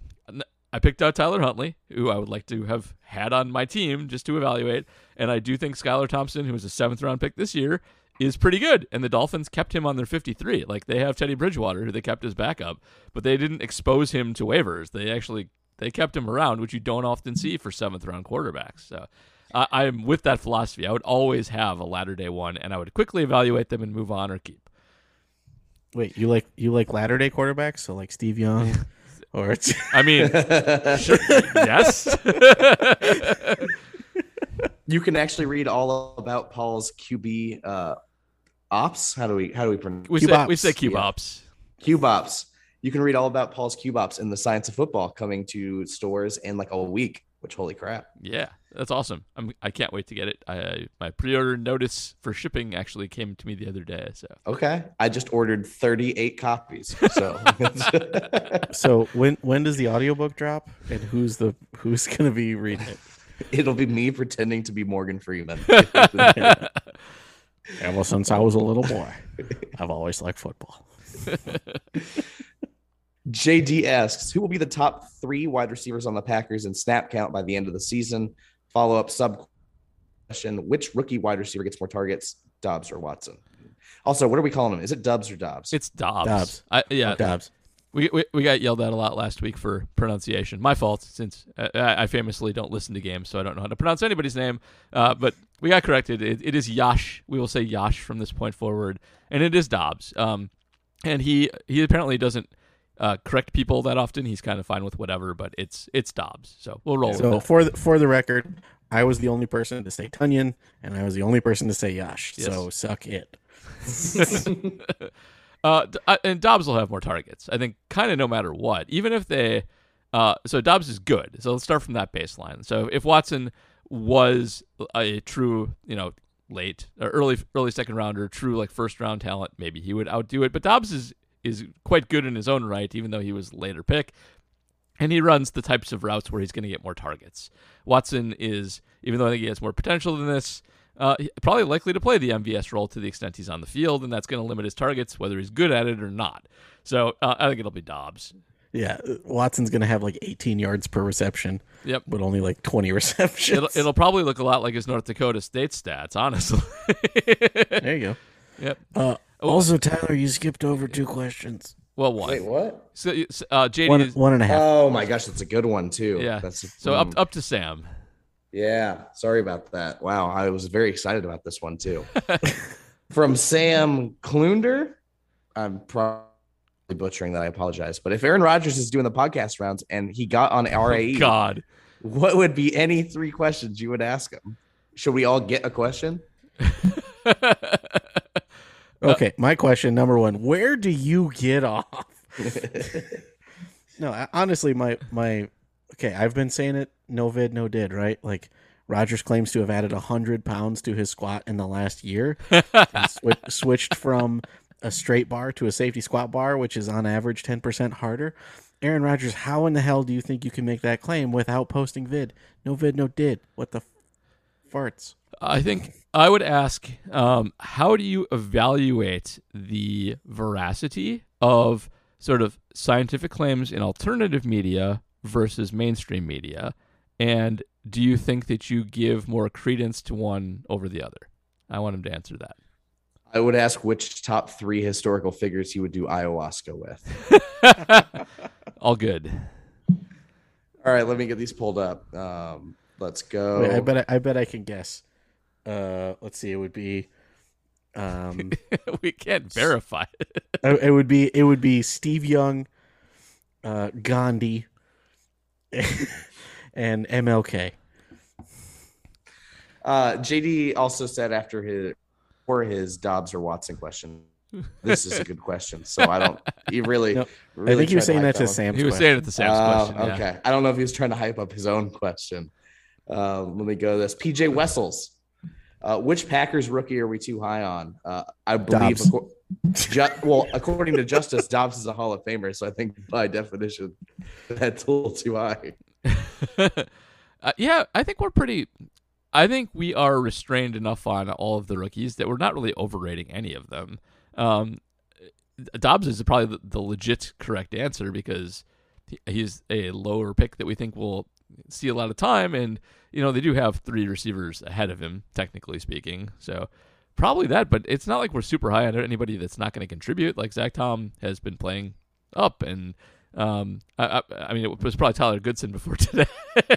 I picked out Tyler Huntley, who I would like to have had on my team just to evaluate. And I do think Skylar Thompson, who was a seventh round pick this year, is pretty good. And the Dolphins kept him on their 53. Like they have Teddy Bridgewater, who they kept as backup, but they didn't expose him to waivers. They actually they kept him around, which you don't often see for seventh round quarterbacks. So I, I'm with that philosophy. I would always have a latter day one, and I would quickly evaluate them and move on or keep. Wait, you like you like latter day quarterbacks? So like Steve Young, or it's I mean, sure, yes. you can actually read all about Paul's QB uh, ops. How do we how do we pronounce we Cube say we ops. say cube Yeah. ops. Cube ops? You can read all about Paul's Cube ops in the Science of Football coming to stores in like a week. Which holy crap! Yeah, that's awesome. I'm I can't wait to get it. I my pre-order notice for shipping actually came to me the other day. So Okay, I just ordered 38 copies. So so when when does the audiobook drop? And who's the who's gonna be reading it? it'll be me pretending to be Morgan Freeman. Ever since I was a little boy, I've always liked football. JD asks, who will be the top three wide receivers on the Packers in snap count by the end of the season? Follow up sub question: Which rookie wide receiver gets more targets, Doubs or Watson? Also, what are we calling him? Is it Dubs or Dobbs? it's Dobbs. Dobbs. I, yeah, Dobbs. We, we we got yelled at a lot last week for pronunciation. My fault, since uh, I I famously don't listen to games, so I don't know how to pronounce anybody's name. Uh, but we got corrected. It, it is Yash. We will say Yash from this point forward, and it is Dobbs. Um, and he he apparently doesn't uh, correct people that often. He's kind of fine with whatever, but it's it's Dobbs. So we'll roll So for the, for the record, I was the only person to say Tunyon, and I was the only person to say Yash. Yes. So suck it. Uh, uh, and Doubs will have more targets. I think, kind of no matter what. Even if they, uh, so Doubs is good. So let's start from that baseline. So if Watson was a true, you know, late or early, early second rounder, true like first round talent, maybe he would outdo it. But Doubs is is quite good in his own right, even though he was later pick. And he runs the types of routes where he's going to get more targets. Watson is, even though I think he has more potential than this, uh, probably likely to play the MVS role to the extent he's on the field, and that's going to limit his targets, whether he's good at it or not. So uh, I think it'll be Doubs. Yeah, Watson's gonna have like 18 yards per reception, Yep. but only like 20 receptions. It'll, it'll probably look a lot like his North Dakota State stats, honestly. there you go. yep. Uh, also, Tyler, you skipped over two questions. Well, one. Wait, what? So, uh, JD One, is, one and a half. Oh my gosh, that's a good one too. yeah. That's so up mm, up to Sam. Yeah, sorry about that. Wow, I was very excited about this one too. From Sam Klunder, I'm probably butchering that. I apologize. But if Aaron Rodgers is doing the podcast rounds and he got on RAE, Oh, God. what would be any three questions you would ask him? Should we all get a question? Uh, okay, my question number one: Where do you get off? no, honestly, my my okay, I've been saying it. No vid, no did. Right? Like Rodgers claims to have added hundred pounds to his squat in the last year. swi- switched from a straight bar to a safety squat bar, which is on average ten percent harder. Aaron Rodgers, how in the hell do you think you can make that claim without posting vid? No vid, no did. What the f- farts? I think I would ask, um, how do you evaluate the veracity of sort of scientific claims in alternative media versus mainstream media? And do you think that you give more credence to one over the other? I want him to answer that. I would ask which top three historical figures he would do ayahuasca with. All good. All right, let me get these pulled up. Um, let's go. Wait, I bet I, I bet I can guess. Uh, let's see. It would be. Um, we can't verify it. it it would be it would be Steve Young, uh, Gandhi, and MLK. Uh, JD also said after his or his Doubs or Watson question. This is a good question. So I don't. He really. No, really I think he was saying that to up. Sam's. He was saying it the Sam's Oh, question. yeah. okay. I don't know if he was trying to hype up his own question. Um, let me go to this. PJ Wessels. Uh, which Packers rookie are we too high on? Uh, I believe. Doubs. Ju- well, according to Justis, Doubs is a Hall of Famer, so I think by definition that's a little too high. uh, yeah, I think we're pretty. I think we are restrained enough on all of the rookies that we're not really overrating any of them. Um, Doubs is probably the, the legit correct answer because he- he's a lower pick that we think will see a lot of time, and you know they do have three receivers ahead of him, technically speaking. So probably that, but it's not like we're super high on anybody that's not going to contribute. Like Zach Tom has been playing up, and um, I, I, I mean it was probably Tyler Goodson before today,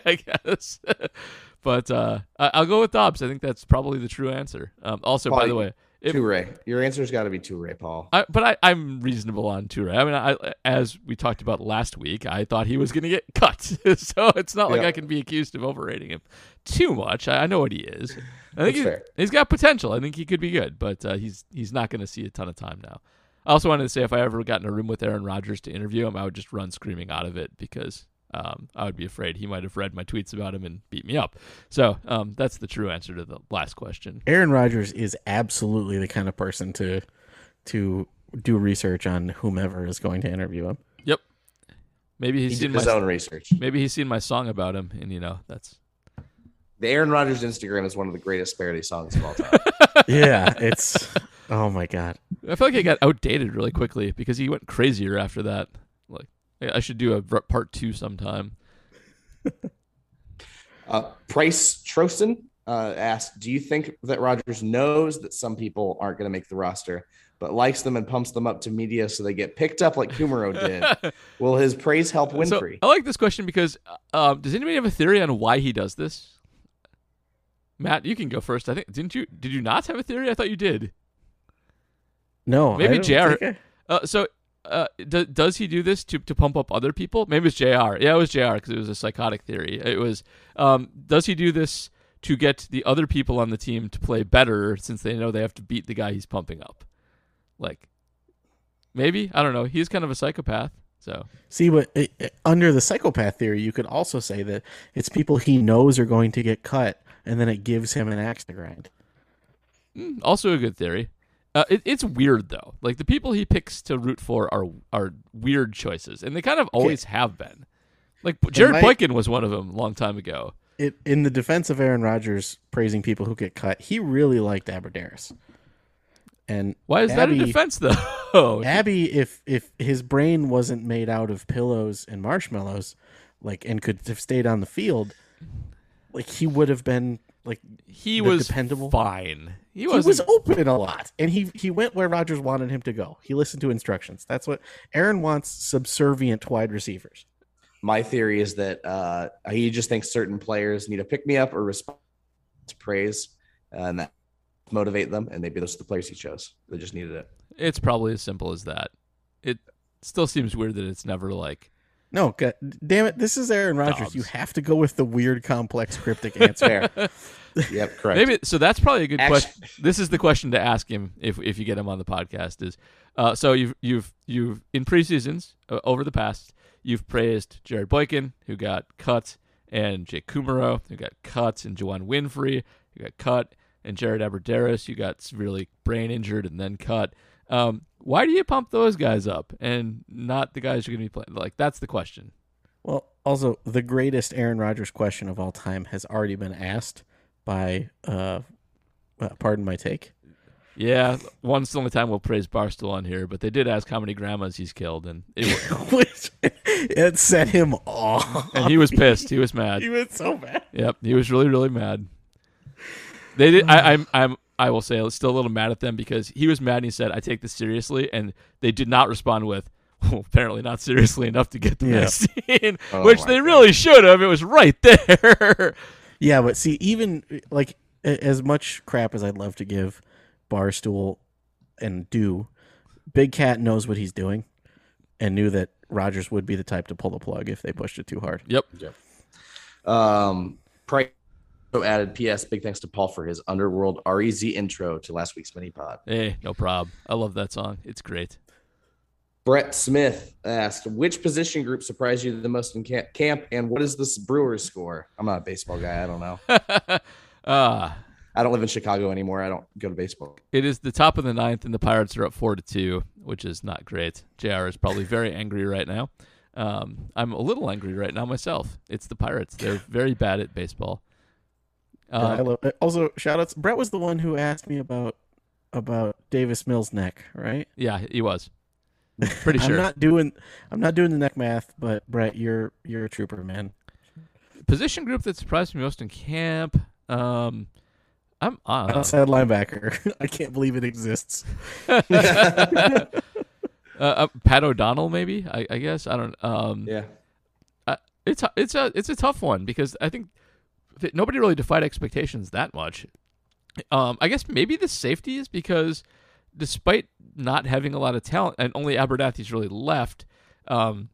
I guess. but uh, I, I'll go with Doubs. I think that's probably the true answer. Um, also, by the way, Toure. Your answer's got to be Toure, Paul. I, but I, I'm reasonable on Toure. I mean, I, as we talked about last week, I thought he was going to get cut, so it's not like Yeah. I can be accused of overrating him too much. I, I know what he is. I think That's he, fair. he's got potential. I think he could be good, but uh, he's he's not going to see a ton of time now. I also wanted to say if I ever got in a room with Aaron Rodgers to interview him, I would just run screaming out of it because um, I would be afraid he might have read my tweets about him and beat me up. So um, that's the true answer to the last question. Aaron Rodgers is absolutely the kind of person to to do research on whomever is going to interview him. Yep. Maybe he's did seen his my own research. maybe he's seen my song about him, and you know that's The Aaron Rodgers Instagram is one of the greatest parody songs of all time. Yeah, it's oh my god. I feel like it got outdated really quickly because he went crazier after that. Like I I should do a part two sometime. Uh, Price Trosten uh, asked, "Do you think that Rodgers knows that some people aren't going to make the roster, but likes them and pumps them up to media so they get picked up like Kumerow did? Will his praise help So Winfree?" I like this question because uh, um, does anybody have a theory on why he does this? Matt, you can go first. I think didn't you? Did you not have a theory? I thought you did. No, Maybe don't JR. I- Uh, so, uh, do, does he do this to, to pump up other people? Maybe it's Jr. Yeah, it was Jr. because it was a psychotic theory. It was. Um, does he do this to get the other people on the team to play better since they know they have to beat the guy he's pumping up? Like, maybe I don't know. He's kind of a psychopath. So See, but uh, uh, under the psychopath theory, you could also say that it's people he knows are going to get cut, and then it gives him an axe to grind. mm, also a good theory. Uh, it, it's weird though. Like the people he picks to root for are are weird choices, and they kind of always have been. Like Jared my- Boykin was one of them a long time ago. It, in the defense of Aaron Rodgers praising people who get cut, he really liked Abbrederis. And Why is that a defense though? Abby, if if his brain wasn't made out of pillows and marshmallows, like and could have stayed on the field, like he would have been like he was dependable. fine. He he wasn't open a lot, and he he went where Rodgers wanted him to go. He listened to instructions. That's what Aaron wants: subservient wide receivers. My theory is that uh, he just thinks certain players need a pick me up or respond to praise, and that motivate them. And maybe those are the players he chose. They just needed it. It's probably as simple as that. It still seems weird that it's never like No, God, damn it! This is Aaron Rodgers. Doubs. You have to go with the weird, complex, cryptic answer. Yep, correct. maybe. So that's probably a good Actu- question. This is the question to ask him if if you get him on the podcast. Is uh, so you've you've you've in preseasons uh, over the past you've praised Jarrett Boykin who got cut and Jake Kumerow who got cut and Juwann Winfree who got cut and Jared Abbrederis who got severely brain injured and then cut. Um, why do you pump those guys up and not the guys you're going to be playing? Like that's the question. Well, also the greatest Aaron Rodgers question of all time has already been asked by, uh, uh, pardon my take. Yeah, once the only time we'll praise Barstool on here, but they did ask how many grandmas he's killed, and it, Which it set him off. and he was pissed. He was mad. He was so mad. Yep, he was really really mad. They did. I, I'm I'm I will say still a little mad at them because he was mad and he said I take this seriously, and they did not respond with. Well, apparently not seriously enough to get the Yeah. vaccine, Oh which my they really should have. It was right there. Yeah, but see, even like as much crap as I'd love to give Barstool and do, Big Cat knows what he's doing, and knew that Rodgers would be the type to pull the plug if they pushed it too hard. yep. Um, Price added PS. Big thanks to Paul for his Underworld REZ intro to last week's mini pod. Hey, no prob. I love that song. It's great. Brett Smith asked, which position group surprised you the most in camp, camp and what is this Brewers score? I'm not a baseball guy. I don't know. uh, I don't live in Chicago anymore. I don't go to baseball. it is the top of the ninth, and the Pirates are up four to two, which is not great. Jr. is probably very angry right now. Um, I'm a little angry right now myself. It's the Pirates. They're very bad at baseball. Yeah, I Uh, love it. Also, shout outs. Brett was the one who asked me about about Davis Mills' neck, right? yeah, he was. Pretty sure. I'm not doing I'm not doing the neck math, but Brett, you're you're a trooper, man. Position group that surprised me most in camp. Um, I'm uh, Outside linebacker. I can't believe it exists. uh, uh, Pat O'Donnell, maybe. I, I guess I don't. Um, Yeah. it's a, it's a it's a tough one because I think that nobody really defied expectations that much. Um, I guess maybe the safety is because despite not having a lot of talent and only Abernathy's really left, um,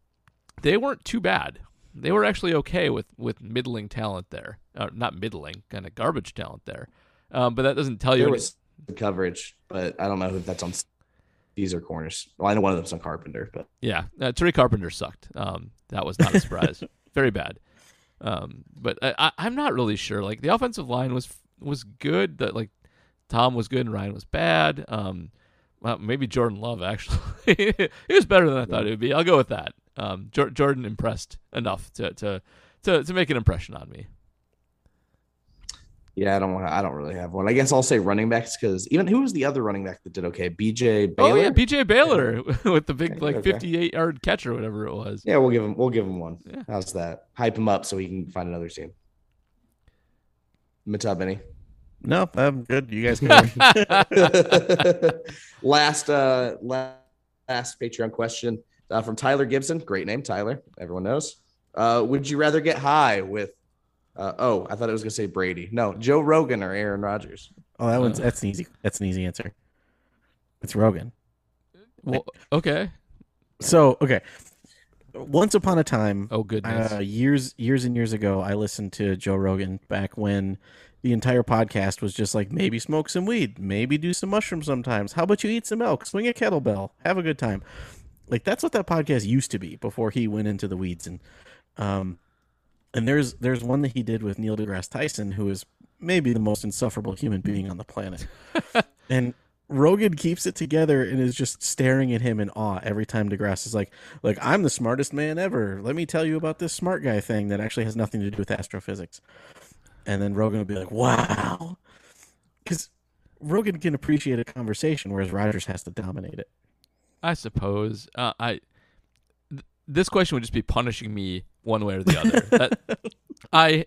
they weren't too bad. They were actually okay with with middling talent there, uh, not middling, kind of garbage talent there. Um, but that doesn't tell you. There any- was good coverage, but I don't know if that's on these are corners. Well, I know one of them's on Carpenter, but Yeah, uh, Tariq Carpenter sucked. Um, that was not a surprise. Very bad. Um, but I, I, I'm not really sure. Like the offensive line was was good. That like Tom was good and Rhyan was bad. Um, well, maybe Jordan Love actually. he was better than I thought it would be. I'll go with that. Um, Jor- Jordan impressed enough to, to to to make an impression on me. Yeah, I don't want. I don't really have one. I guess I'll say running backs because even who was the other running back that did okay? BJ Baylor. Oh yeah, BJ Baylor with the big Okay, like okay. 58 yard catch or whatever it was. Yeah, we'll give him. We'll give him one. Yeah. How's that? Hype him up so he can find another team. Matub, any? No, I'm good. You guys can last, uh, la- last Patreon question uh, from Tyler Gibson. Great name, Tyler. Everyone knows. Uh, would you rather get high with? Uh, oh, I thought it was gonna say Brady. No, Joe Rogan or Aaron Rodgers. Oh, that one's that's an easy that's an easy answer. It's Rogan. Well, okay. So okay. Once upon a time, Oh goodness. uh, years years and years ago, I listened to Joe Rogan back when the entire podcast was just like maybe smoke some weed, maybe do some mushrooms sometimes. How about you eat some elk, swing a kettlebell, have a good time. Like that's what that podcast used to be before he went into the weeds and um and there's there's one that he did with Neil deGrasse Tyson who is maybe the most insufferable human being on the planet. and Rogan keeps it together and is just staring at him in awe every time DeGrasse is like, like I'm the smartest man ever. Let me tell you about this smart guy thing that actually has nothing to do with astrophysics. And then Rogan would be like, wow. Because Rogan can appreciate a conversation, whereas Rodgers has to dominate it. I suppose. Uh, I this question would just be punishing me one way or the other. That- I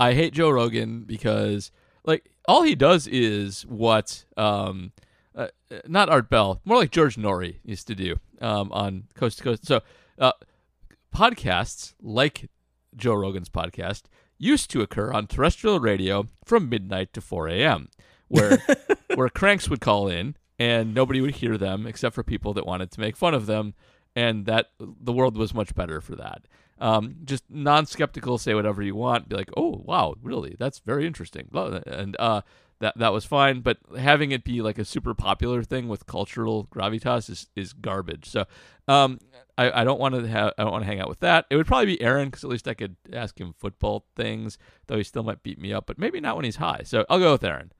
I hate Joe Rogan because like all he does is what um uh, not Art Bell, more like George Noory used to do um on Coast to Coast. So uh, podcasts like Joe Rogan's podcast used to occur on terrestrial radio from midnight to 4 a.m. where where cranks would call in and nobody would hear them except for people that wanted to make fun of them and that the world was much better for that um, just non-skeptical say whatever you want be like oh wow really that's very interesting and uh, that that was fine but having it be like a super popular thing with cultural gravitas is, is garbage so um, I, I don't want to have I don't want to hang out with that. It would probably be Aaron because at least I could ask him football things, though he still might beat me up, but maybe not when he's high. So I'll go with Aaron.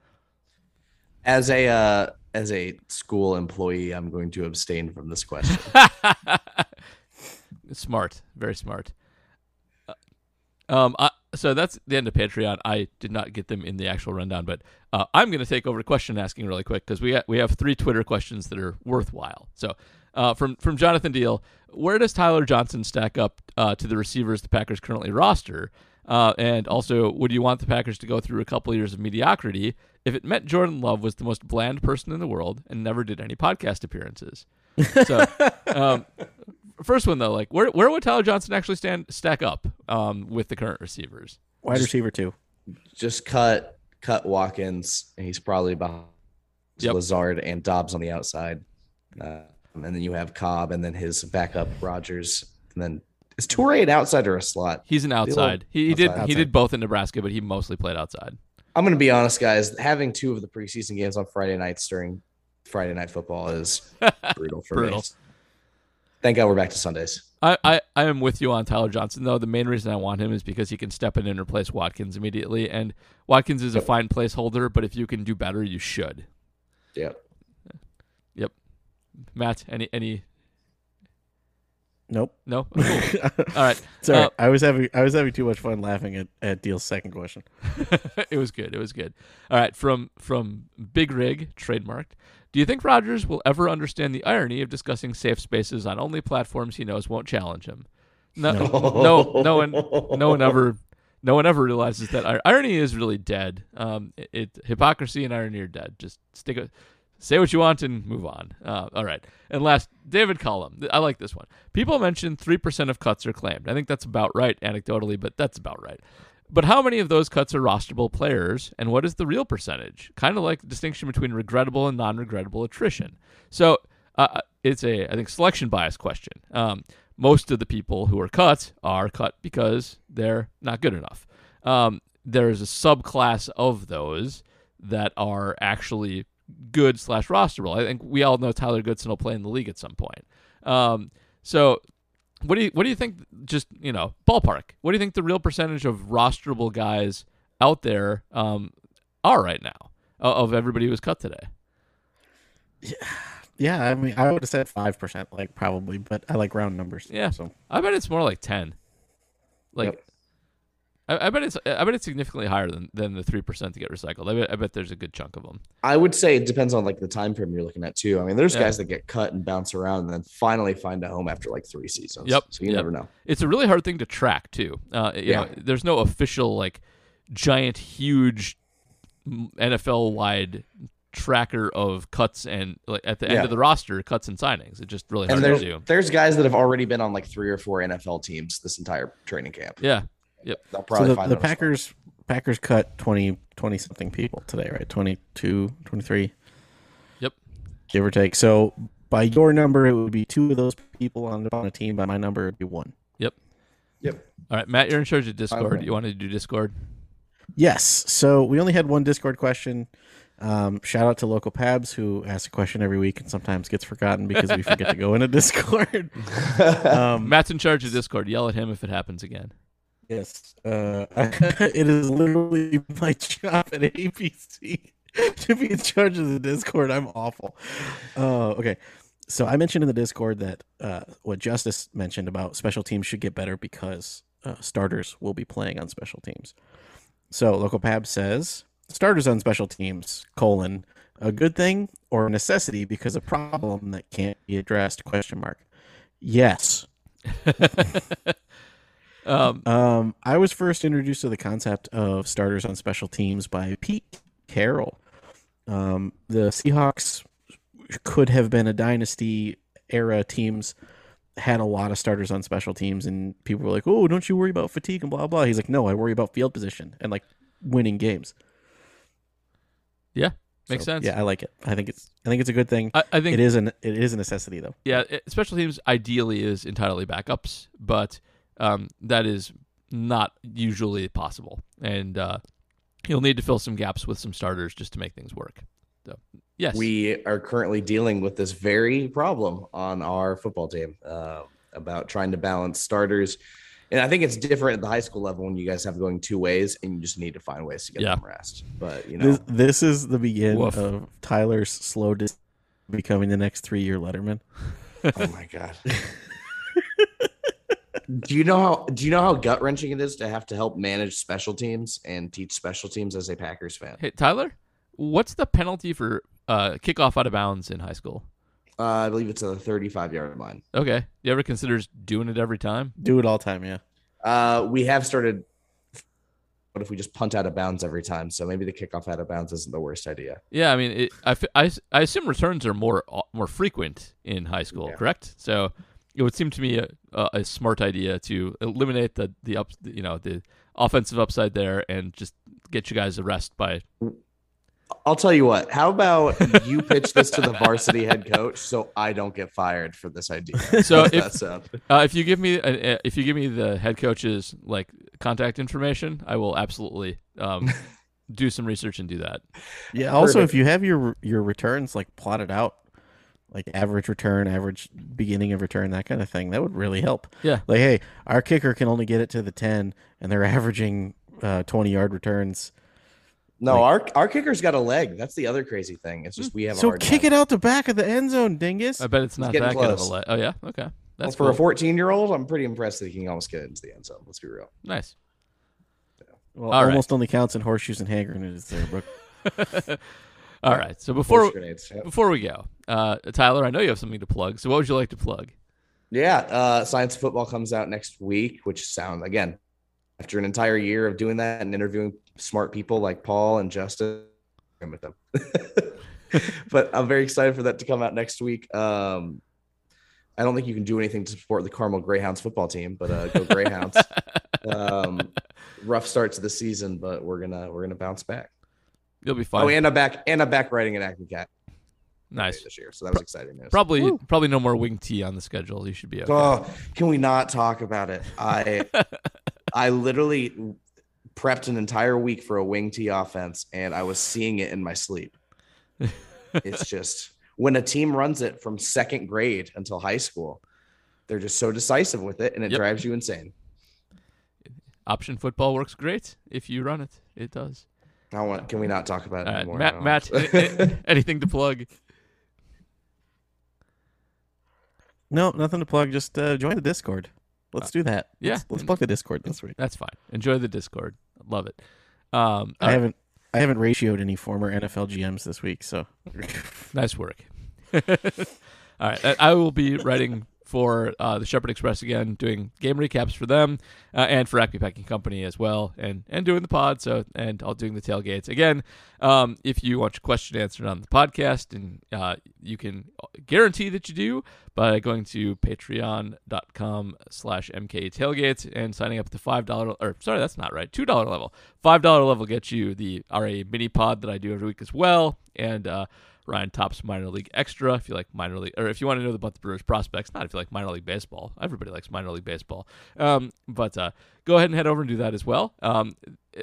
As a uh, as a school employee, I'm going to abstain from this question. smart, very smart. Uh, Um, I so that's the end of Patreon. I did not get them in the actual rundown, but uh, I'm going to take over question asking really quick because we ha- we have three Twitter questions that are worthwhile. So uh, from from Jonathan Deal, where does Tyler Johnson stack up uh, to the receivers the Packers currently roster? Uh, and also, would you want the Packers to go through a couple years of mediocrity if it meant Jordan Love was the most bland person in the world and never did any podcast appearances? So, um, first one though, like where where would Tyler Johnson actually stand stack up um, with the current receivers? Wide receiver two. Just cut cut Watkins, and he's probably behind Yep. Lazard and Doubs on the outside. Uh, and then you have Cobb, and then his backup Rodgers, and then is Toure an outside or a slot? He's an outside. He, he did outside. he did both in Nebraska, but he mostly played outside. I'm going to be honest, guys. Having two of the preseason games on Friday nights during Friday night football is brutal for Brutal. me. Thank God we're back to Sundays. I, I, I am with you on Tyler Johnson though. The main reason I want him is because he can step in and replace Watkins immediately. And Watkins is a fine placeholder, but if you can do better, you should. Yep. Yep. Matt, any any Nope. no? Cool. All right. Sorry, Uh, I was having I was having too much fun laughing at, at Deal's second question. it was good. It was good. All right, from from Big Rig trademarked. Do you think Rodgers will ever understand the irony of discussing safe spaces on only platforms he knows won't challenge him? No, no, no, one, no one ever, no one ever realizes that irony is really dead. Um, it, it hypocrisy and irony are dead. Just stick a, say what you want and move on. Uh, all right. And last, David Collum. I like this one. People mention three percent of cuts are claimed. I think that's about right anecdotally, but that's about right. But how many of those cuts are rosterable players, and what is the real percentage? Kind of like the distinction between regrettable and non-regrettable attrition. So uh, it's a, I think, selection bias question. Um, most of the people who are cut are cut because they're not good enough. Um, there's a subclass of those that are actually good slash rosterable. I think we all know Tyler Goodson will play in the league at some point. Um, so what do you what do you think? Just you know, ballpark. What do you think the real percentage of rosterable guys out there um, are right now uh, of everybody who was cut today? Yeah, Yeah, I mean, I would have said five percent, like probably, but I like round numbers. Yeah. So I bet it's more like ten. Like, Yep. I, I bet it's I bet it's significantly higher than, than the three percent to get recycled. I bet I bet there's a good chunk of them. I would say it depends on like the time frame you're looking at too. I mean, there's Yeah. guys that get cut and bounce around and then finally find a home after like three seasons. Yep. So you Yep. never know. It's a really hard thing to track too. Uh, you Yeah. know, there's no official like giant, huge NFL wide tracker of cuts and like at the end Yeah. of the roster cuts and signings. It just really hard And to do. there's guys that have already been on like three or four NFL teams this entire training camp. Yeah. Yep. They'll so the, find the their spot. Packers Packers cut 20, 20 something people today, right? 22, 23. Yep. give or take. So by your number, it would be two of those people on, on a team. By my number, it'd be one. Yep. Yep. All right, Matt, you're in charge of Discord. You want to do Discord? Yes. So we only had one Discord question. Um, shout out to local Pabs who asks a question every week and sometimes gets forgotten because we forget to go into Discord. Um, Matt's in charge of Discord. Yell at him if it happens again. Yes, uh, it is literally my job at ABC to be in charge of the Discord. I'm awful. Uh, okay, so I mentioned in the Discord that uh, what Justis mentioned about special teams should get better because uh, starters will be playing on special teams. So local Pab says starters on special teams colon a good thing or a necessity because a problem that can't be addressed question mark. Yes. Um, Um, I was first introduced to the concept of starters on special teams by Pete Carroll. Um, the Seahawks could have been a dynasty era teams had a lot of starters on special teams and people were like, "Oh, don't you worry about fatigue and blah blah." He's like, "No, I worry about field position and like winning games." yeah, makes So, sense. Yeah, I like it. I think it's I think it's a good thing. I, I think it is an it is a necessity though. Yeah, it, special teams ideally is entirely backups, but um, that is not usually possible, and uh, you'll need to fill some gaps with some starters just to make things work. So, yes, We are currently dealing with this very problem on our football team uh, about trying to balance starters. And I think it's different at the high school level when you guys have going two ways and you just need to find ways to get Yeah. them rest. But, you know, This, this is the beginning Woof. of Tyler's slow dis- becoming the next three year Letterman. oh my God. Do you know how do you know how gut wrenching it is to have to help manage special teams and teach special teams as a Packers fan? Hey, Tyler, what's the penalty for uh, kickoff out of bounds in high school? Uh, I believe it's a 35 yard line. Okay. You ever consider doing it every time? Do it all time, yeah. Uh, we have started. What if we just punt out of bounds every time? So maybe the kickoff out of bounds isn't the worst idea. Yeah, I mean, it, I assume returns are more uh, more frequent in high school, Yeah. correct? So it would seem to me a, a, a smart idea to eliminate the the up, you know, the offensive upside there and just get you guys a rest by. I'll tell you what. How about you pitch this to the varsity head coach so I don't get fired for this idea? So if- Uh, if you give me a, a- if you give me the head coach's like contact information, I will absolutely um, do some research and do that. Yeah. Also, Perfect. if you have your your returns like plotted out, like average return, average beginning of return, that kind of thing, that would really help. Yeah. Like, hey, our kicker can only get it to the ten, and they're averaging uh, twenty yard returns. No, our our kicker's got a leg. That's the other crazy thing. It's just we have a So hard kick time. it out the back of the end zone, dingus. I bet it's not getting that good of a close. Oh yeah, okay, Well, that's for a 14 year old, I'm pretty impressed that he can almost get into the end zone. Let's be real. nice. Well, All right. almost only counts in horseshoes and hand grenades there, Brooke. All right. So before grenades. Yep. before we go, uh, Tyler, I know you have something to plug. So what would you like to plug? Yeah, uh, science of football comes out next week, which sound again after an entire year of doing that and interviewing smart people like Paul and Justin. With them, but I'm very excited for that to come out next week. Um, I don't think you can do anything to support the Carmel Greyhounds football team, but uh, go Greyhounds! um, rough start to the season, but we're gonna we're gonna bounce back. You'll be oh, fine. Oh, and I'm back and I'm back writing an Acme Cat nice. this year, so that was exciting news. Probably probably no more wing T on the schedule. You should be okay. Oh, can we not talk about it? I I literally prepped an entire week for a wing T offense, and I was seeing it in my sleep. It's just when a team runs it from second grade until high school, they're just so decisive with it, and it Yep. drives you insane. Option football works great if you run it. It does. I want. Can we not talk about it All right, anymore? Matt. Matt, don't- a- a- anything to plug? no, nothing to plug. Just uh, join the Discord. Let's do that. yeah. Let's, let's plug the Discord this week. That's fine. Enjoy the Discord. Love it. Um, I haven't I haven't ratioed any former NFL GMs this week, so Nice work. All right, I- I will be writing for uh, the Shepherd Express again, doing game recaps for them uh, and for Acme Packing Company as well, and and doing the pod. So and I'll doing the tailgates again. Um, if you want your question answered on the podcast, and uh, you can guarantee that you do by going to patreon.com slash mk tailgates and signing up at the five dollar or sorry that's not right two dollar level five dollar level gets you the ra mini pod that i do every week as well and uh Ryan Top's minor league extra. If you like minor league, or if you want to know about the Brewers prospects, not if you like minor league baseball. Everybody likes minor league baseball. Um, but uh, go ahead and head over and do that as well. Um,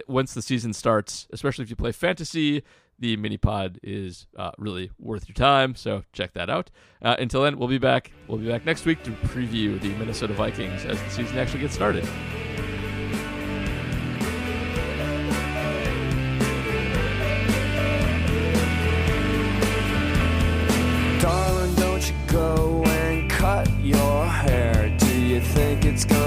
once the season starts, especially if you play fantasy, the mini pod is uh, really worth your time. So check that out. Uh, until then, we'll be back. We'll be back next week to preview the Minnesota Vikings as the season actually gets started. It's gone.